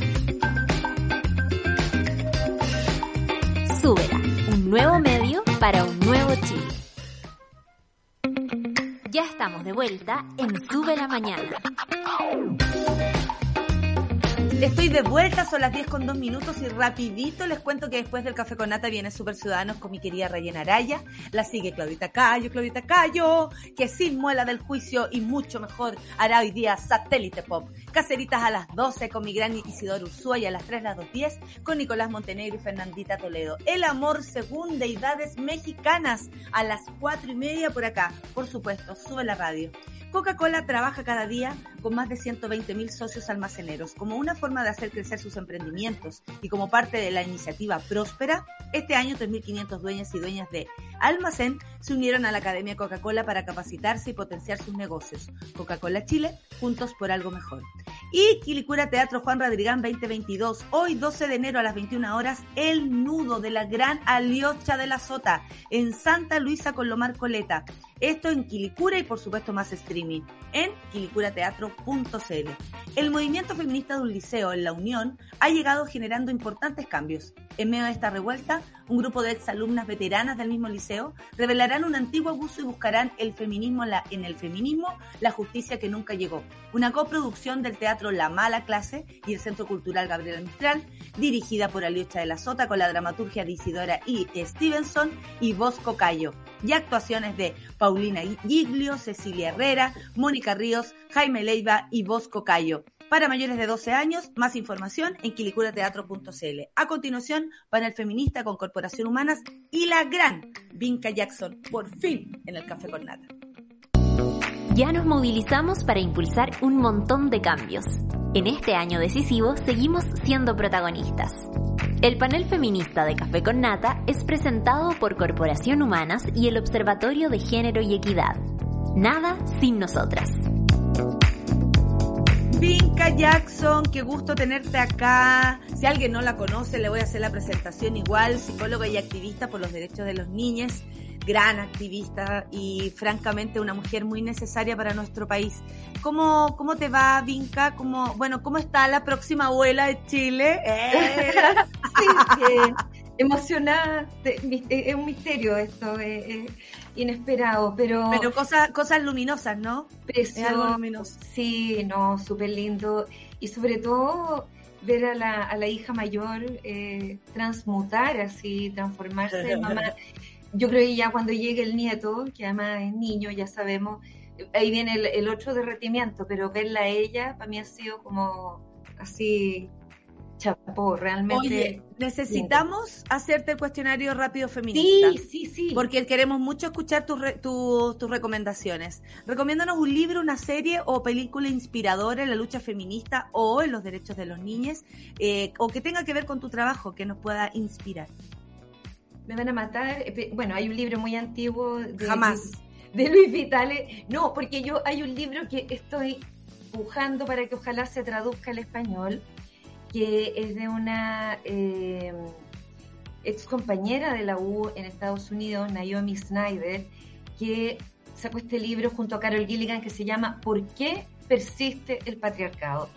Súbela, un nuevo medio para un nuevo Chile. Ya estamos de vuelta en Sube la Mañana. Estoy de vuelta, son las 10 con 2 minutos y rapidito les cuento que después del Café con Nata viene Super Ciudadanos con mi querida Rayena Araya. La sigue Claudita Cayo, Claudita Cayo, que sin muela del juicio y mucho mejor hará hoy día Satélite Pop. Caceritas a las 12 con mi gran Isidoro Ursúa y a las 3 las 2.10 con Nicolás Montenegro y Fernandita Toledo. El amor según deidades mexicanas a las 4 y media por acá. Por supuesto, sube la radio. Coca-Cola trabaja cada día con más de 120 mil socios almaceneros. Como una forma de hacer crecer sus emprendimientos y como parte de la iniciativa Próspera, este año 3.500 dueñas y dueñas de almacén se unieron a la Academia Coca-Cola para capacitarse y potenciar sus negocios. Coca-Cola Chile, juntos por algo mejor. Y Quilicura Teatro Juan Radrigán 2022, hoy 12 de enero a las 21 horas, El Nudo de la Gran Aliocha de la Sota, en Santa Luisa con Lomar Coleta. Esto en Quilicura y por supuesto más streaming en quilicurateatro.cl. El movimiento feminista de un liceo en la Unión ha llegado generando importantes cambios. En medio de esta revuelta, un grupo de exalumnas veteranas del mismo liceo revelarán un antiguo abuso y buscarán el feminismo en el feminismo la justicia que nunca llegó. Una coproducción del teatro La Mala Clase y el Centro Cultural Gabriela Mistral, dirigida por Aliocha de la Sota con la dramaturgia de Isidora y Stevenson y Bosco Cayo. Y actuaciones de Paulina Giglio, Cecilia Herrera, Mónica Ríos, Jaime Leiva y Bosco Cayo. Para mayores de 12 años, más información en quilicurateatro.cl. A continuación, panel feminista con Corporación Humanas y la gran Vinca Jackson, por fin en el Café con Nata. Ya nos movilizamos para impulsar un montón de cambios. En este año decisivo seguimos siendo protagonistas. El panel feminista de Café con Nata es presentado por Corporación Humanas y el Observatorio de Género y Equidad. Nada sin nosotras. Vinca Jackson, qué gusto tenerte acá. Si alguien no la conoce, le voy a hacer la presentación igual, psicóloga y activista por los derechos de los niños, gran activista y francamente una mujer muy necesaria para nuestro país. ¿Cómo, cómo te va, Vinca? ¿Cómo, bueno, ¿cómo está la próxima abuela de Chile? Eh. sí, emocionada, es un misterio esto, inesperado, pero... Pero cosas, cosas luminosas, ¿no? Es algo luminoso. Sí, no, súper lindo. Y sobre todo ver a la, a la hija mayor eh, transmutar así, transformarse en mamá. Yo creo que ya cuando llegue el nieto, que además es niño, ya sabemos, ahí viene el, el otro derretimiento, pero verla a ella para mí ha sido como así chapó, realmente. Oye, necesitamos hacerte el cuestionario rápido feminista. Sí, sí, sí. Porque queremos mucho escuchar tus, tus recomendaciones. Recomiéndanos un libro, una serie o película inspiradora en la lucha feminista o en los derechos de los niños, eh, o que tenga que ver con tu trabajo, que nos pueda inspirar. Me van a matar. Eh, bueno, hay un libro muy antiguo. De, Jamás. De, Luis Vitale. No, porque yo hay un libro que estoy buscando para que ojalá se traduzca al español que es de una eh, ex compañera de la U en Estados Unidos, Naomi Snyder, que sacó este libro junto a Carol Gilligan que se llama ¿Por qué persiste el patriarcado?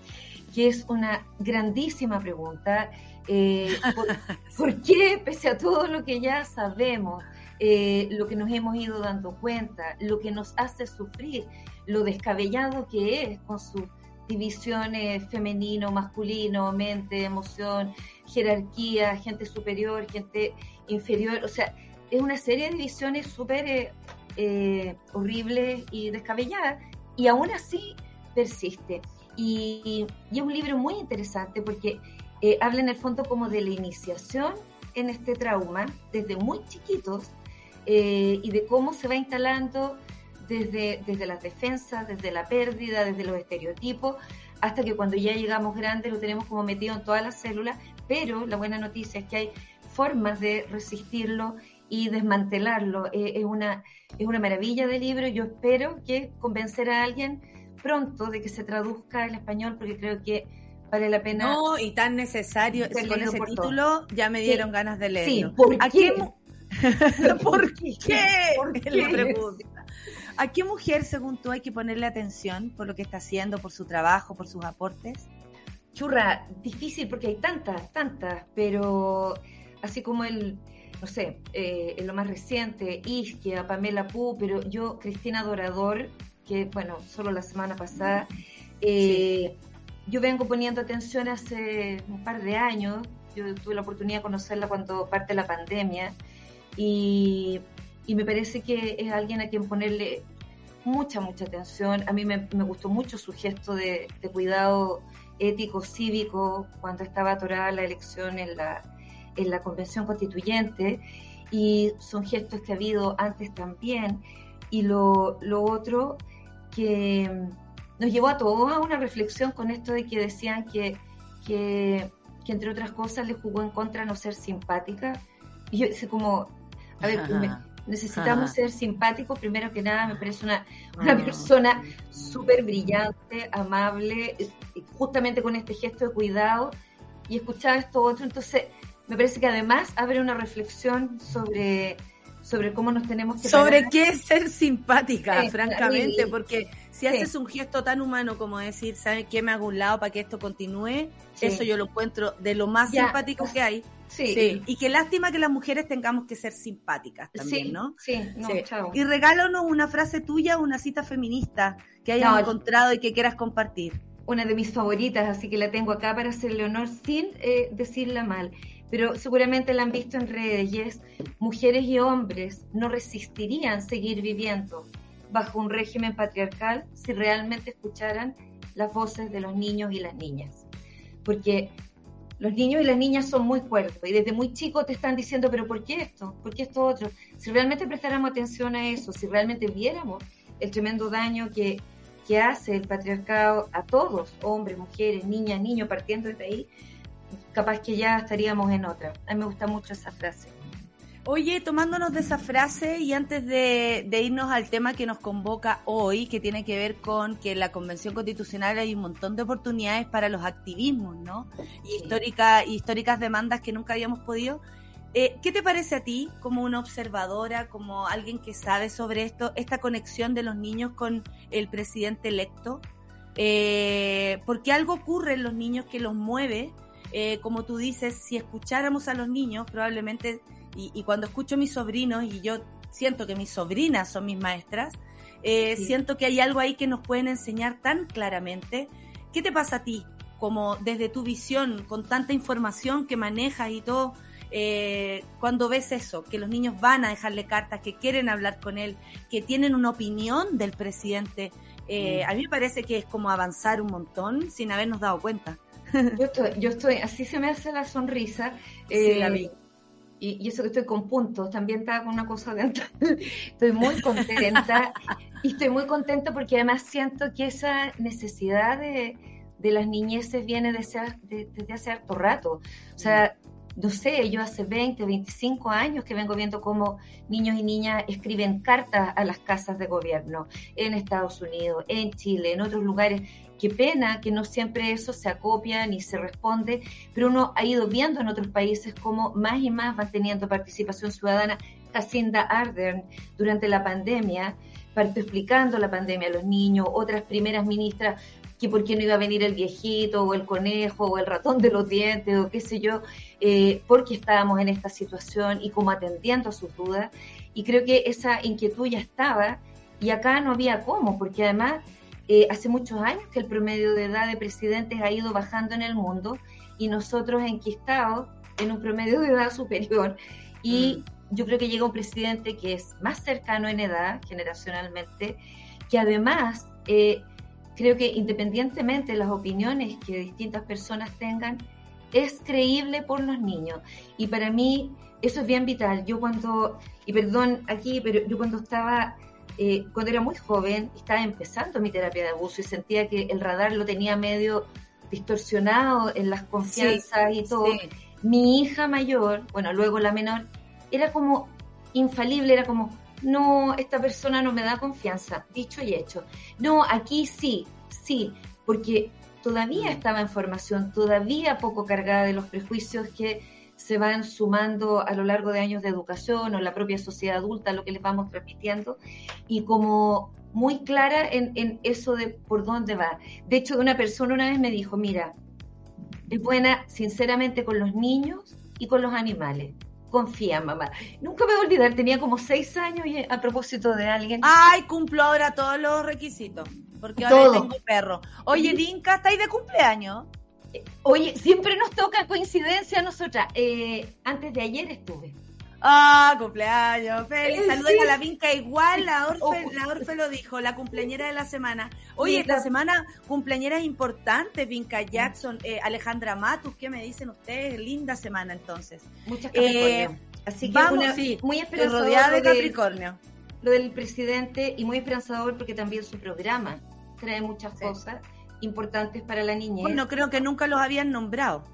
Que es una grandísima pregunta. Eh, por, qué, pese a todo lo que ya sabemos, eh, lo que nos hemos ido dando cuenta, lo que nos hace sufrir, lo descabellado que es con su divisiones femenino, masculino, mente, emoción, jerarquía, gente superior, gente inferior, o sea, es una serie de divisiones súper eh, eh, horribles y descabelladas, y aún así persiste. Y, es un libro muy interesante porque eh, habla en el fondo como de la iniciación en este trauma desde muy chiquitos y de cómo se va instalando desde, desde las defensas, desde la pérdida, desde los estereotipos, hasta que cuando ya llegamos grandes lo tenemos como metido en todas las células, pero la buena noticia es que hay formas de resistirlo y desmantelarlo. Eh, es, una, es una maravilla de libro. Yo espero que convencer a alguien pronto de que se traduzca al español, porque creo que vale la pena. No, y tan necesario. Con ese título ya me dieron ganas de leerlo. Sí, ¿por qué? ¿Por qué? ¿Por qué? ¿A qué mujer, según tú, hay que ponerle atención por lo que está haciendo, por su trabajo, por sus aportes? Churra, difícil porque hay tantas, tantas, pero así como el, no sé, eh, en lo más reciente, Isquia, Pamela Pu, pero yo, Cristina Dorador, que bueno, solo la semana pasada, eh, yo vengo poniendo atención hace un par de años, yo tuve la oportunidad de conocerla cuando parte la pandemia, y y me parece que es alguien a quien ponerle mucha, mucha atención. A mí me, gustó mucho su gesto de, cuidado ético, cívico, cuando estaba atorada la elección en la, en la Convención Constituyente, y son gestos que ha habido antes también. Y lo, lo otro que nos llevó a todos a una reflexión con esto de que decían que, que, que entre otras cosas le jugó en contra no ser simpática. Y yo sé como, a ver, Necesitamos ser simpáticos, primero que nada, me parece una, una persona súper brillante, amable, justamente con este gesto de cuidado, y escuchar esto otro, entonces me parece que además abre una reflexión sobre sobre cómo nos tenemos que sobre qué es ser simpática francamente porque si haces un gesto tan humano como decir ¿sabes qué me hago un lado para que esto continúe? eso yo lo encuentro de lo más simpático que hay Sí. Y qué lástima que las mujeres tengamos que ser simpáticas también, ¿no? Sí, no, Chao. Y regálanos una frase tuya, una cita feminista que hayas encontrado y que quieras compartir. Una de mis favoritas, así que la tengo acá para hacerle honor sin eh, decirla mal. Pero seguramente la han visto en redes mujeres y hombres no resistirían seguir viviendo bajo un régimen patriarcal si realmente escucharan las voces de los niños y las niñas. Porque los niños y las niñas son muy cuerdos y desde muy chicos te están diciendo, pero ¿por qué esto? ¿Por qué esto otro? Si realmente prestáramos atención a eso, si realmente viéramos el tremendo daño que, que hace el patriarcado a todos, hombres, mujeres, niñas, niños, partiendo de ahí, capaz que ya estaríamos en otra. A mí me gusta mucho esa frase. Oye, tomándonos de esa frase y antes de, irnos al tema que nos convoca hoy, que tiene que ver con que en la Convención Constitucional hay un montón de oportunidades para los activismos, ¿no? Y histórica, históricas demandas que nunca habíamos podido. Eh, ¿Qué te parece a ti, como una observadora, como alguien que sabe sobre esto, esta conexión de los niños con el presidente electo? Eh, porque algo ocurre en los niños que los mueve eh, como tú dices, si escucháramos a los niños, probablemente, y, cuando escucho a mis sobrinos, y yo siento que mis sobrinas son mis maestras, eh, siento que hay algo ahí que nos pueden enseñar tan claramente. ¿Qué te pasa a ti? Como desde tu visión, con tanta información que manejas y todo, eh, cuando ves eso, que los niños van a dejarle cartas, que quieren hablar con él, que tienen una opinión del presidente, eh, mm. a mí me parece que es como avanzar un montón sin habernos dado cuenta. Yo estoy, yo estoy así se me hace la sonrisa. Eh, y, y, eso que estoy con puntos, también estaba con una cosa dentro. estoy muy contenta y estoy muy contenta porque además siento que esa necesidad de, de las niñeces viene desde, desde hace harto rato. O sea, no sé, yo hace 20, 25 años que vengo viendo cómo niños y niñas escriben cartas a las casas de gobierno en Estados Unidos, en Chile, en otros lugares. Qué pena que no siempre eso se acopia ni se responde, pero uno ha ido viendo en otros países cómo más y más van teniendo participación ciudadana. Jacinda Ardern durante la pandemia, explicando la pandemia a los niños, otras primeras ministras que por qué no iba a venir el viejito o el conejo o el ratón de los dientes o qué sé yo, eh, porque estábamos en esta situación y como atendiendo a sus dudas. Y creo que esa inquietud ya estaba y acá no había cómo, porque además eh, hace muchos años que el promedio de edad de presidentes ha ido bajando en el mundo y nosotros enquistados en un promedio de edad superior. Y mm. yo creo que llega un presidente que es más cercano en edad, generacionalmente, que además... Eh, creo que independientemente de las opiniones que distintas personas tengan, es creíble por los niños. Y para mí eso es bien vital. Yo cuando, y perdón aquí, pero yo cuando estaba, eh, cuando era muy joven, estaba empezando mi terapia de abuso y sentía que el radar lo tenía medio distorsionado en las confianzas y todo. Mi hija mayor, bueno, luego la menor, era como infalible, era como, no, esta persona no me da confianza, dicho y hecho. No, aquí sí, sí, porque todavía estaba en formación, todavía poco cargada de los prejuicios que se van sumando a lo largo de años de educación o la propia sociedad adulta, lo que les vamos transmitiendo, y como muy clara en, en eso de por dónde va. De hecho, una persona una vez me dijo, mira, es buena sinceramente con los niños y con los animales confía, mamá. Nunca me voy a olvidar, tenía como seis años y a propósito de alguien. Ay, cumplo ahora todos los requisitos, porque ahora tengo perro. Oye, Dinka, ¿estáis de cumpleaños? Eh, oye, siempre nos toca coincidencia a nosotras. Eh, antes de ayer estuve. Ah, cumpleaños, feliz. Saludos a la Vinca. Igual la Orfe, la Orfe lo dijo, la cumpleañera de la semana. Oye, esta semana cumpleañeras importantes, Vinca Jackson, eh, Alejandra Matus, ¿qué me dicen ustedes? Linda semana entonces. Muchas. Eh, Así que vamos, sí, muy esperanzador. Rodeada de Capricornio. Lo del presidente y muy esperanzador porque también su programa trae muchas cosas importantes para la niñez. Bueno, creo que nunca los habían nombrado.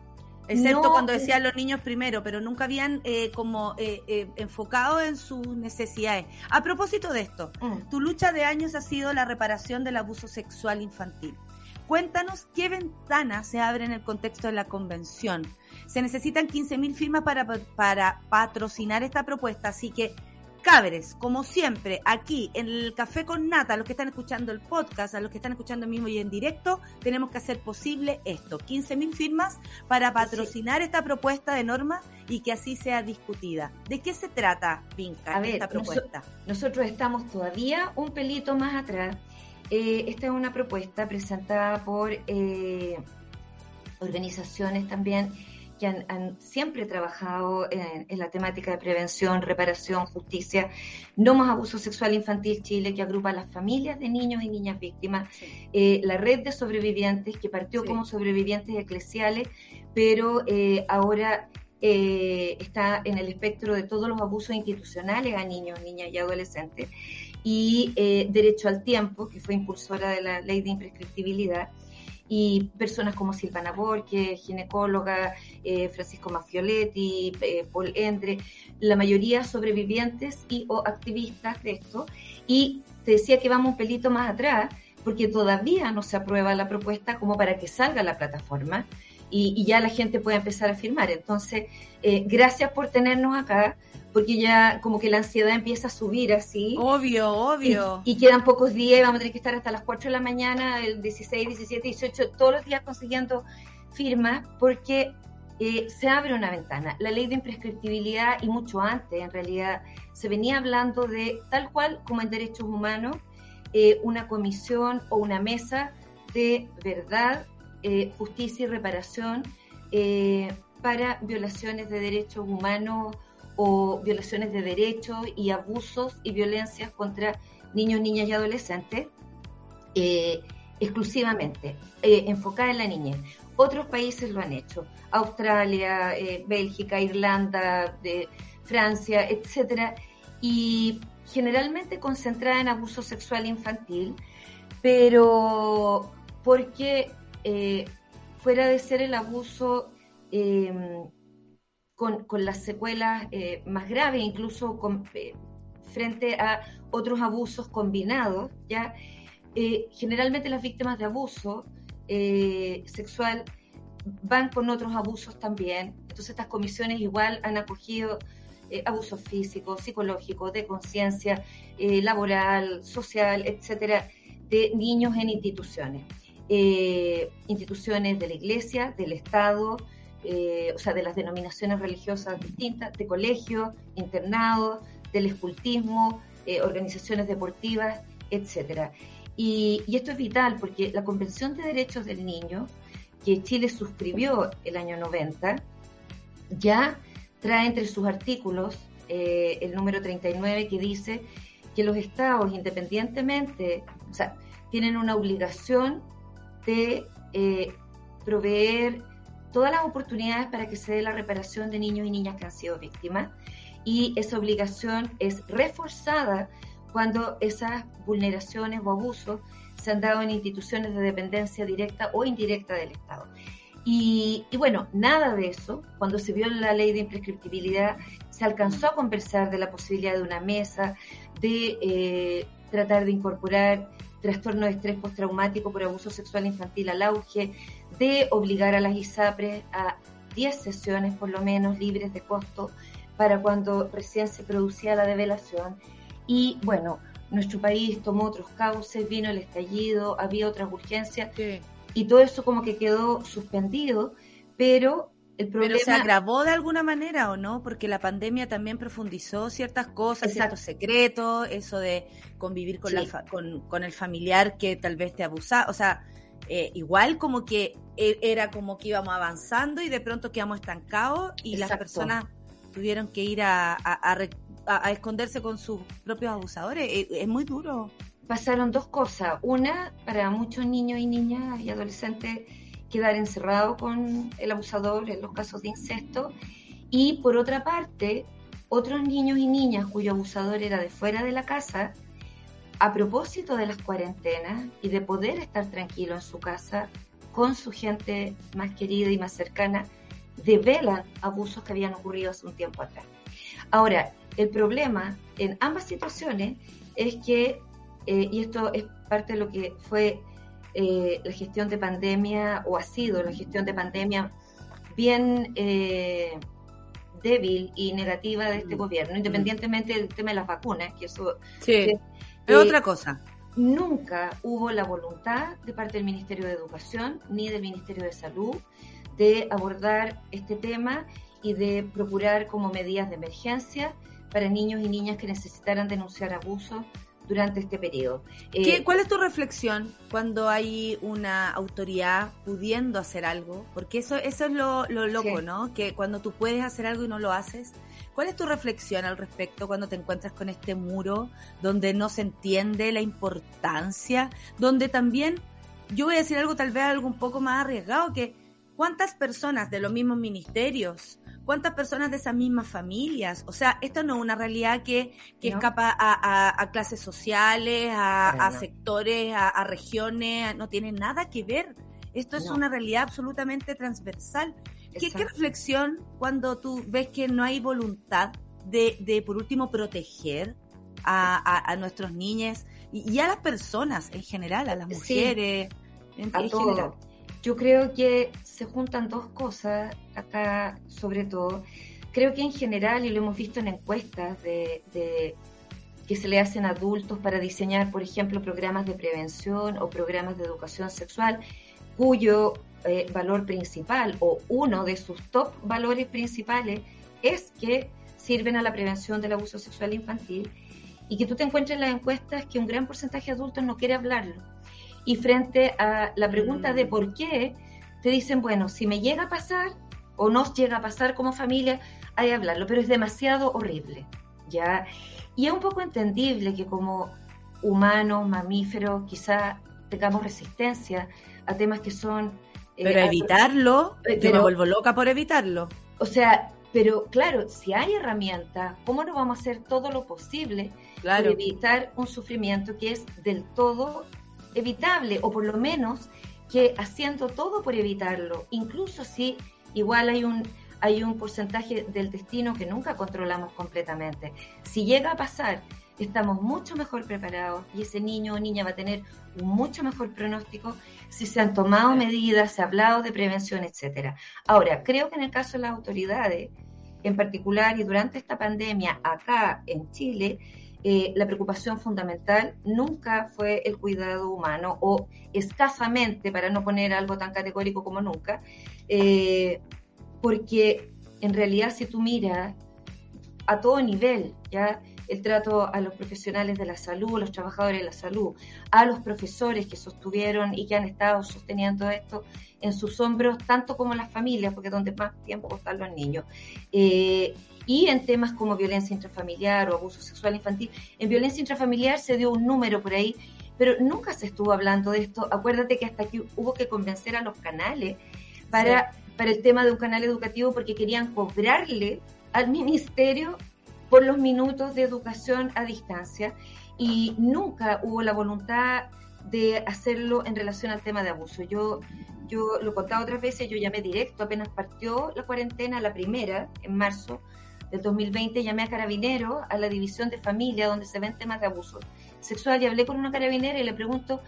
Excepto cuando decían los niños primero, pero nunca habían eh, como eh, eh, enfocado en sus necesidades. A propósito de esto, mm. tu lucha de años ha sido la reparación del abuso sexual infantil. Cuéntanos qué ventanas se abren en el contexto de la convención. Se necesitan 15.000 firmas para, para patrocinar esta propuesta, así que Cabres, como siempre, aquí en el Café con Nata, a los que están escuchando el podcast, a los que están escuchando mismo y en directo, tenemos que hacer posible esto, 15.000 firmas para patrocinar esta propuesta de norma y que así sea discutida. ¿De qué se trata, Vinca, esta propuesta? nosotros estamos todavía un pelito más atrás. Eh, esta es una propuesta presentada por eh, organizaciones también que han, siempre trabajado en, la temática de prevención, reparación, justicia, no más abuso sexual infantil Chile, que agrupa a las familias de niños y niñas víctimas, eh, la red de sobrevivientes, que partió como sobrevivientes eclesiales, pero eh, ahora eh, está en el espectro de todos los abusos institucionales a niños, niñas y adolescentes, y Derecho al Tiempo, que fue impulsora de la ley de imprescriptibilidad, y personas como Silvana Borges, ginecóloga, eh, Francisco Maffioletti, eh, Paul Endre, la mayoría sobrevivientes y o activistas de esto. Y te decía que vamos un pelito más atrás, porque todavía no se aprueba la propuesta como para que salga la plataforma y, ya la gente pueda empezar a firmar. Entonces, eh, gracias por tenernos acá porque ya como que la ansiedad empieza a subir así. Obvio, obvio. Y, quedan pocos días, vamos a tener que estar hasta las 4 de la mañana, el 16, 17, 18, todos los días consiguiendo firmas, porque eh, se abre una ventana. La ley de imprescriptibilidad y mucho antes, en realidad, se venía hablando de tal cual como en derechos humanos, eh, una comisión o una mesa de verdad, eh, justicia y reparación para violaciones de derechos humanos o violaciones de derechos y abusos y violencias contra niños, niñas y adolescentes exclusivamente, enfocada en la niñez. Otros países lo han hecho, Australia, eh, Bélgica, Irlanda, Francia, etcétera, y generalmente concentrada en abuso sexual infantil, pero porque eh, fuera de ser el abuso con, las secuelas eh, más graves, incluso frente a otros abusos combinados, ya generalmente las víctimas de abuso eh, sexual van con otros abusos también. Entonces estas comisiones igual han acogido eh, abusos físicos, psicológicos, de conciencia, eh, laboral, social, etcétera, de niños en instituciones. instituciones de la iglesia, del Estado, o sea, de las denominaciones religiosas distintas, de colegios, internados, del escultismo, organizaciones deportivas, etcétera. Y, esto es vital porque la Convención de Derechos del Niño, que Chile suscribió el año 90, ya trae entre sus artículos eh, el número 39 que dice que los estados, independientemente, o sea, tienen una obligación de eh, proveer todas las oportunidades para que se dé la reparación de niños y niñas que han sido víctimas y esa obligación es reforzada cuando esas vulneraciones o abusos se han dado en instituciones de dependencia directa o indirecta del Estado. Y, bueno, nada de eso, cuando se vio la ley de imprescriptibilidad, se alcanzó a conversar de la posibilidad de una mesa, de eh, tratar de incorporar trastorno de estrés postraumático por abuso sexual infantil al auge, de obligar a las ISAPRES a 10 sesiones por lo menos libres de costo para cuando recién se producía la develación. Y bueno, nuestro país tomó otros cauces, vino el estallido, había otras urgencias y todo eso como que quedó suspendido, pero el problema... Pero se agravó de alguna manera o no, porque la pandemia también profundizó ciertas cosas, ciertos secretos, eso de convivir con, la con, el familiar que tal vez te abusaba, o sea, eh, igual como que e, era como que íbamos avanzando y de pronto quedamos estancados y las personas tuvieron que ir a, a, a, esconderse con sus propios abusadores. Eh, es, muy duro. Pasaron dos cosas. Una, para muchos niños y niñas y adolescentes quedar encerrados con el abusador en los casos de incesto. Y por otra parte, otros niños y niñas cuyo abusador era de fuera de la casa, a propósito de las cuarentenas y de poder estar tranquilo en su casa con su gente más querida y más cercana, develan abusos que habían ocurrido hace un tiempo atrás. Ahora, el problema en ambas situaciones es que, eh, y esto es parte de lo que fue eh, la gestión de pandemia, o ha sido la gestión de pandemia bien eh, débil y negativa de este mm. gobierno, independientemente del tema de las vacunas, que eso sí, es otra cosa. Nunca hubo la voluntad de parte del Ministerio de Educación ni del Ministerio de Salud de abordar este tema y de procurar como medidas de emergencia para niños y niñas que necesitaran denunciar abusos durante este periodo. Eh, ¿Cuál es tu reflexión cuando hay una autoridad pudiendo hacer algo? Porque eso, eso es lo, loco, ¿no? Que cuando tú puedes hacer algo y no lo haces. ¿Cuál es tu reflexión al respecto cuando te encuentras con este muro donde no se entiende la importancia, donde también, yo voy a decir algo tal vez algo un poco más arriesgado, que cuántas personas de los mismos ministerios, cuántas personas de esas mismas familias. O sea, esto no es una realidad que, escapa a, clases sociales, a, sectores, a, regiones, no tiene nada que ver. Esto es una realidad absolutamente transversal. ¿Qué, reflexión cuando tú ves que no hay voluntad de, por último, proteger a, nuestros niños y, a las personas en general, a las mujeres en, general? Yo creo que se juntan dos cosas acá, sobre todo. Creo que en general, y lo hemos visto en encuestas de, que se le hacen a adultos para diseñar, por ejemplo, programas de prevención o programas de educación sexual, cuyo eh, valor principal o uno de sus top valores principales es que sirven a la prevención del abuso sexual infantil y que tú te encuentres en las encuestas que un gran porcentaje de adultos no quiere hablarlo. Y frente a la pregunta de mm. por qué, te dicen, bueno, si me llega a pasar o nos llega a pasar como familia, hay que hablarlo, pero es demasiado horrible, ¿ya? Y es un poco entendible que como humanos, mamíferos, quizá tengamos resistencia a temas que son... Eh, pero evitarlo, pero, yo me vuelvo loca por evitarlo. O sea, pero claro, si hay herramientas, ¿cómo no vamos a hacer todo lo posible para evitar un sufrimiento que es del todo evitable, o por lo menos que haciendo todo por evitarlo, incluso si igual hay un, hay un porcentaje del destino que nunca controlamos completamente. Si llega a pasar, estamos mucho mejor preparados y ese niño o niña va a tener un mucho mejor pronóstico si se han tomado medidas, se ha hablado de prevención, etcétera. Ahora, creo que en el caso de las autoridades, en particular y durante esta pandemia acá en Chile, eh, la preocupación fundamental nunca fue el cuidado humano o escasamente, para no poner algo tan categórico como nunca, eh, porque en realidad si tú miras a todo nivel, ya el trato a los profesionales de la salud, los trabajadores de la salud, a los profesores que sostuvieron y que han estado sosteniendo esto en sus hombros, tanto como las familias, porque es donde más tiempo están los niños. Eh, y en temas como violencia intrafamiliar o abuso sexual infantil. En violencia intrafamiliar se dio un número por ahí, pero nunca se estuvo hablando de esto. Acuérdate que hasta aquí hubo que convencer a los canales para, para el tema de un canal educativo porque querían cobrarle al ministerio por los minutos de educación a distancia y nunca hubo la voluntad de hacerlo en relación al tema de abuso. Yo, yo lo he contado otras veces, yo llamé directo, apenas partió la cuarentena, la primera, en marzo del 2020, llamé a Carabineros, a la división de familia, donde se ven temas de abuso sexual, y hablé con una carabinera y le pregunto,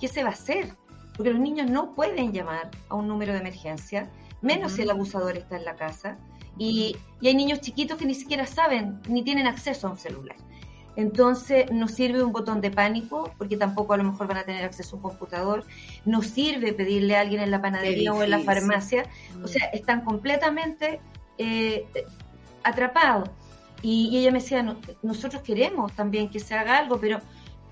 ¿qué se va a hacer? Porque los niños no pueden llamar a un número de emergencia, menos si el abusador está en la casa. Y, hay niños chiquitos que ni siquiera saben ni tienen acceso a un celular. Entonces, no sirve un botón de pánico, porque tampoco a lo mejor van a tener acceso a un computador. No sirve pedirle a alguien en la panadería o en la farmacia. O sea, están completamente eh, atrapados. Y, ella me decía, nosotros queremos también que se haga algo, pero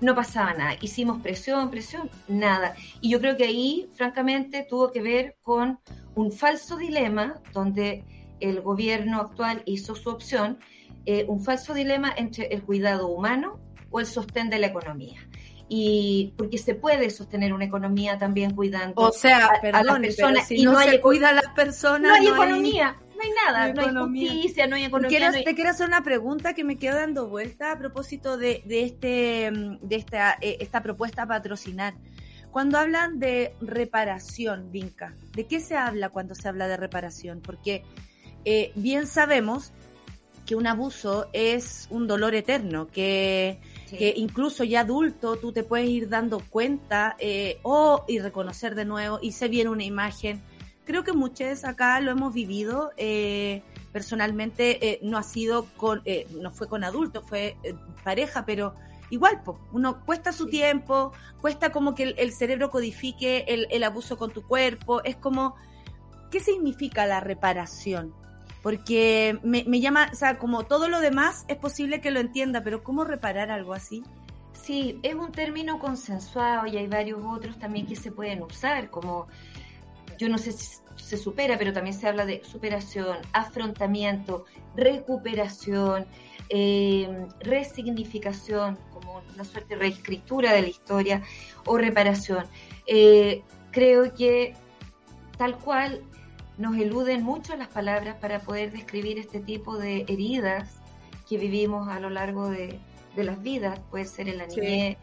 no pasaba nada. Hicimos presión, presión, nada. Y yo creo que ahí, francamente, tuvo que ver con un falso dilema donde el gobierno actual hizo su opción, eh, un falso dilema entre el cuidado humano o el sostén de la economía. Y porque se puede sostener una economía también cuidando o sea, a, las personas y no, se cuida a las personas. No hay economía. No hay nada, no hay, justicia, no hay economía. Te quiero hacer una pregunta que me quedó dando vuelta a propósito de, de este, de esta, eh, esta propuesta a patrocinar. Cuando hablan de reparación, Vinca, ¿de qué se habla cuando se habla de reparación? Porque eh, bien sabemos que un abuso es un dolor eterno, que, incluso ya adulto tú te puedes ir dando cuenta eh, o y reconocer de nuevo y se viene una imagen. Creo que muchos acá lo hemos vivido. Eh, personalmente no ha sido con, no fue con adultos, fue pareja, pero igual, uno cuesta su tiempo, cuesta como que el, cerebro codifique el, el, abuso con tu cuerpo, es como, ¿qué significa la reparación? Porque me, me llama, o sea, como todo lo demás es posible que lo entienda, pero ¿cómo reparar algo así? Sí, es un término consensuado y hay varios otros también que se pueden usar, como yo no sé si se supera, pero también se habla de superación, afrontamiento, recuperación, eh, resignificación, como una suerte de reescritura de la historia o reparación. Eh, creo que tal cual nos eluden mucho las palabras para poder describir este tipo de heridas que vivimos a lo largo de, las vidas, puede ser en la niñez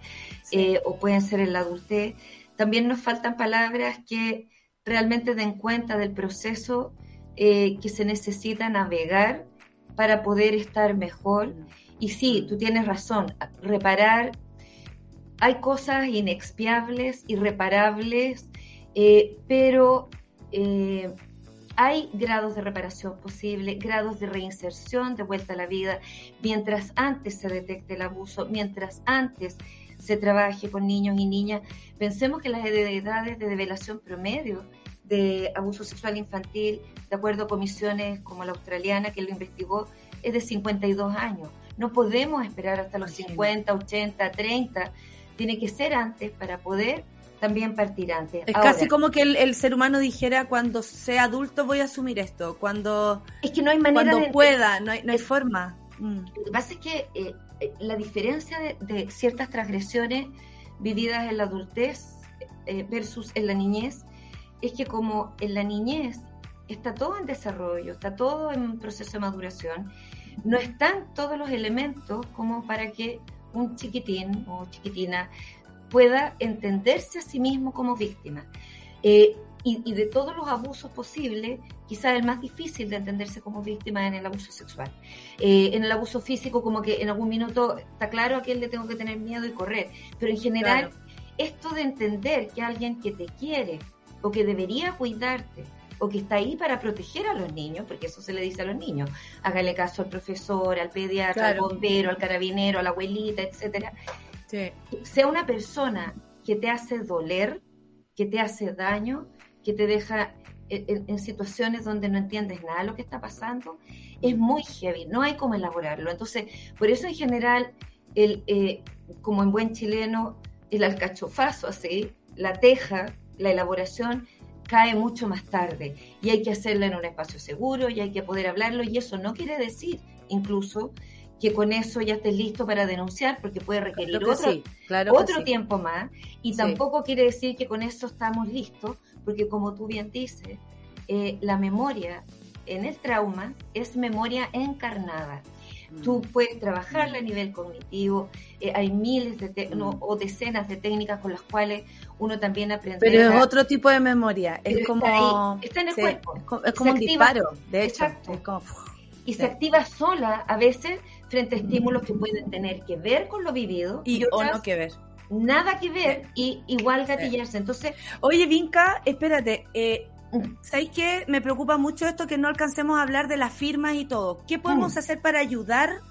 eh, o pueden ser en la adultez. También nos faltan palabras que realmente den cuenta del proceso eh, que se necesita navegar para poder estar mejor. Y sí, tú tienes razón, reparar, hay cosas inexpiables, irreparables, eh, pero hay grados de reparación posible, grados de reinserción de vuelta a la vida, mientras antes se detecte el abuso, mientras antes se trabaje con niños y niñas. Pensemos que las edades de develación promedio de abuso sexual infantil, de acuerdo a comisiones como la australiana que lo investigó, es de 52 años. No podemos esperar hasta los 50, 80, 30. Tiene que ser antes para poder también partir antes. Es casi como que el, ser humano dijera cuando sea adulto voy a asumir esto, cuando es que no hay manera cuando pueda, no hay, no hay forma. Mm. Lo que pasa es que eh, eh, la diferencia de, ciertas transgresiones vividas en la adultez eh, versus en la niñez es que como en la niñez está todo en desarrollo, está todo en proceso de maduración, no están todos los elementos como para que un chiquitín o chiquitina pueda entenderse a sí mismo como víctima. Eh, y, de todos los abusos posibles, quizás el más difícil de entenderse como víctima en el abuso sexual. Eh, en el abuso físico, como que en algún minuto está claro a quién le tengo que tener miedo y correr, pero en general, esto de entender que alguien que te quiere o que debería cuidarte o que está ahí para proteger a los niños, porque eso se le dice a los niños, hágale caso al profesor, al pediatra, al bombero, al carabinero, a la abuelita, etcétera. Sea una persona que te hace doler, que te hace daño, que te deja en, situaciones donde no entiendes nada de lo que está pasando, es muy heavy, no hay cómo elaborarlo. Entonces, por eso en general, el, eh, como en buen chileno, el alcachofazo, así, la teja, la elaboración, cae mucho más tarde. Y hay que hacerlo en un espacio seguro y hay que poder hablarlo y eso no quiere decir incluso que con eso ya estés listo para denunciar porque puede requerir otro, otro tiempo más. Y tampoco quiere decir que con eso estamos listos porque como tú bien dices, eh, la memoria en el trauma es memoria encarnada. Tú mm. puedes trabajarla a nivel cognitivo, eh, hay miles de mm. o decenas de técnicas con las cuales uno también aprende. Pero es otro tipo de memoria, es como... Está, en el cuerpo. Es como, un disparo, de hecho. y se activa sola a veces frente a estímulos que pueden tener que ver con lo vivido. Y, o no que ver. Nada que ver y igual gatillarse. Entonces... Oye, Vinca, espérate, eh, ¿Sabéis qué? Me preocupa mucho esto que no alcancemos a hablar de las firmas y todo. ¿Qué podemos mm. hacer para ayudar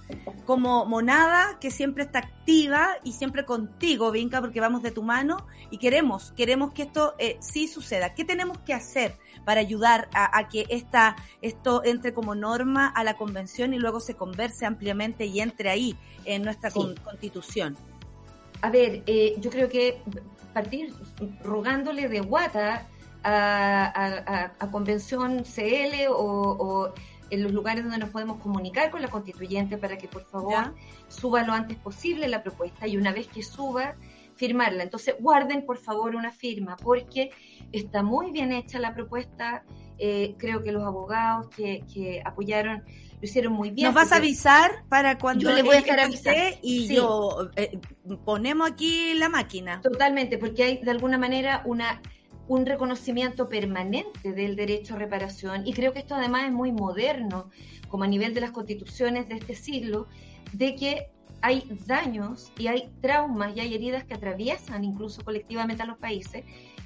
como monada que siempre está activa y siempre contigo, Vinca, porque vamos de tu mano y queremos, queremos que esto eh, sí suceda? ¿Qué tenemos que hacer para ayudar a, que esta, esto entre como norma a la convención y luego se converse ampliamente y entre ahí en nuestra constitución? A ver, eh, yo creo que partir rogándole de guata a, Convención CL o, en los lugares donde nos podemos comunicar con la constituyente para que por favor suba lo antes posible la propuesta y una vez que suba, firmarla. Entonces guarden por favor una firma porque está muy bien hecha la propuesta. Eh, creo que los abogados que, apoyaron lo hicieron muy bien. ¿Nos vas a avisar para cuando yo le voy a estar y yo eh, ponemos aquí la máquina? Totalmente, porque hay de alguna manera una un reconocimiento permanente del derecho a reparación y creo que esto además es muy moderno, como a nivel de las constituciones de este siglo, de que hay daños y hay traumas y hay heridas que atraviesan incluso colectivamente a los países,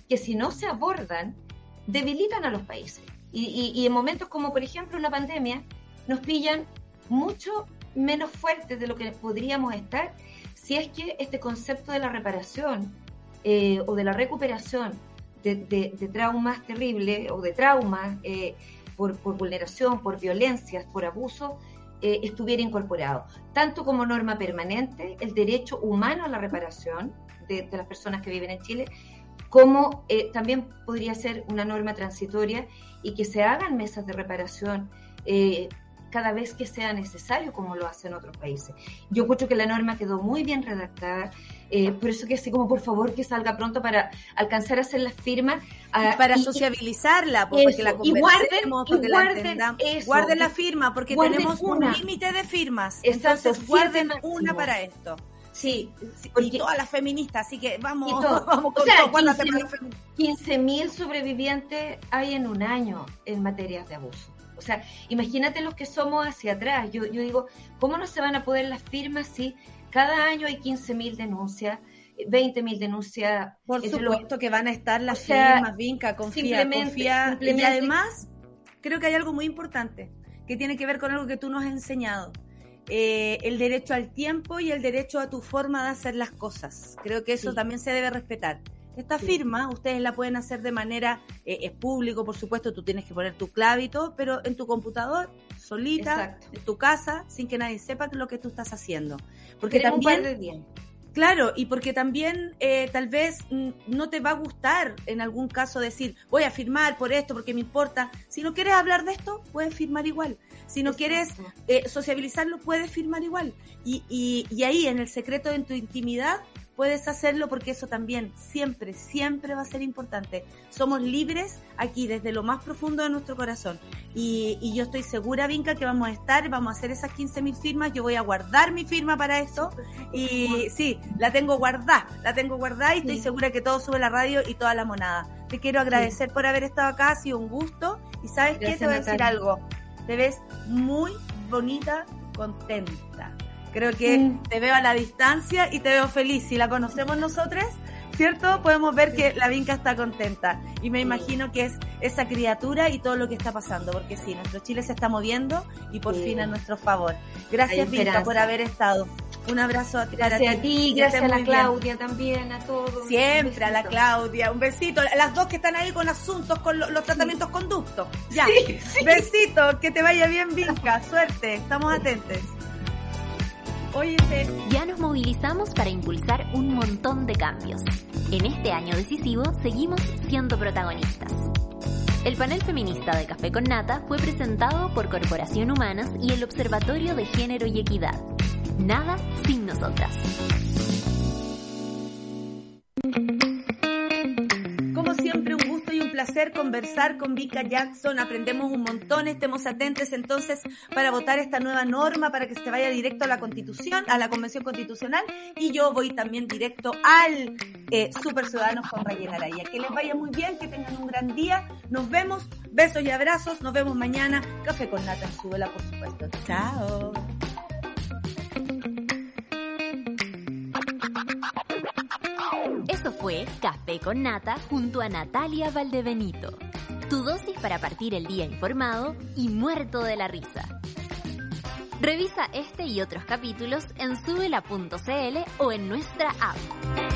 que si no se abordan, debilitan a los países. Y, en momentos como por ejemplo una pandemia, nos pillan mucho menos fuertes de lo que podríamos estar si es que este concepto de la reparación eh, o de la recuperación de, traumas terribles o de traumas eh, por, vulneración, por violencias, por abuso, eh, estuviera incorporado, tanto como norma permanente, el derecho humano a la reparación de, las personas que viven en Chile, como también podría ser una norma transitoria y que se hagan mesas de reparación cada vez que sea necesario, como lo hacen otros países. Yo creo que la norma quedó muy bien redactada, eh, por eso que así como por favor que salga pronto para alcanzar a hacer las firmas. para sociabilizarla, porque la y guarden, guarden, la guarden la firma, porque tenemos un límite de firmas. Entonces guarden una para esto. Sí, y todas las feministas, así que vamos, vamos con todo. 15.000 sobrevivientes hay en un año en materias de abuso. O sea, imagínate los que somos hacia atrás. Yo, yo digo, ¿cómo no se van a poder las firmas si cada año hay 15.000 denuncias? 20.000 denuncias. Por supuesto que van a estar las firmas, Vinca, confía, confía. Y además, creo que hay algo muy importante que tiene que ver con algo que tú nos has enseñado. Eh, el derecho al tiempo y el derecho a tu forma de hacer las cosas. Creo que eso también se debe respetar. Esta firma ustedes la pueden hacer de manera, eh, es público, por supuesto, tú tienes que poner tu clave y todo, pero en tu computador, solita, en tu casa, sin que nadie sepa lo que tú estás haciendo. Porque también... Claro, y porque también eh, tal vez no te va a gustar en algún caso decir, voy a firmar por esto porque me importa. Si no quieres hablar de esto, puedes firmar igual. Si no quieres eh, sociabilizarlo, puedes firmar igual. Y, y, y ahí, en el secreto de tu intimidad, puedes hacerlo porque eso también siempre, siempre va a ser importante. Somos libres aquí desde lo más profundo de nuestro corazón. Y, y yo estoy segura, Vinca, que vamos a estar, vamos a hacer esas 15.000 firmas. Yo voy a guardar mi firma para esto. Y sí, la tengo guardada, la tengo guardada y estoy segura que todo sube la radio y toda la monada. Te quiero agradecer por haber estado acá, ha sido un gusto. Y sabes qué, te voy a decir algo. Te ves muy bonita, contenta. Creo que te veo a la distancia y te veo feliz. Si la conocemos nosotras, ¿cierto? Podemos ver que la Vinca está contenta. Y me imagino que es esa criatura y todo lo que está pasando, porque sí, nuestro Chile se está moviendo y por fin a nuestro favor. Gracias, Vinca, por haber estado. Un abrazo a ti. Gracias a ti, gracias a la Claudia también, a todos. Siempre a la Claudia, un besito. Las dos que están ahí con asuntos, con los tratamientos conductos. Ya. Besito, que te vaya bien, Vinca. Suerte, estamos atentos. Ya nos movilizamos para impulsar un montón de cambios. En este año decisivo seguimos siendo protagonistas. El panel feminista de Café con Nata fue presentado por Corporación Humanas y el Observatorio de Género y Equidad. Nada sin nosotras. Placer conversar con Vika Jackson. Aprendemos un montón, estemos atentos entonces para votar esta nueva norma para que se vaya directo a la Constitución, a la Convención Constitucional. Y yo voy también directo al eh, Super Ciudadanos con Rayen Araya. Que les vaya muy bien, que tengan un gran día. Nos vemos, besos y abrazos. Nos vemos mañana. Café con Nata en Súbela, por supuesto. Chao. Fue Café con Nata junto a Natalia Valdebenito. Tu dosis para partir el día informado y muerto de la risa. Revisa este y otros capítulos en subela.cl o en nuestra app.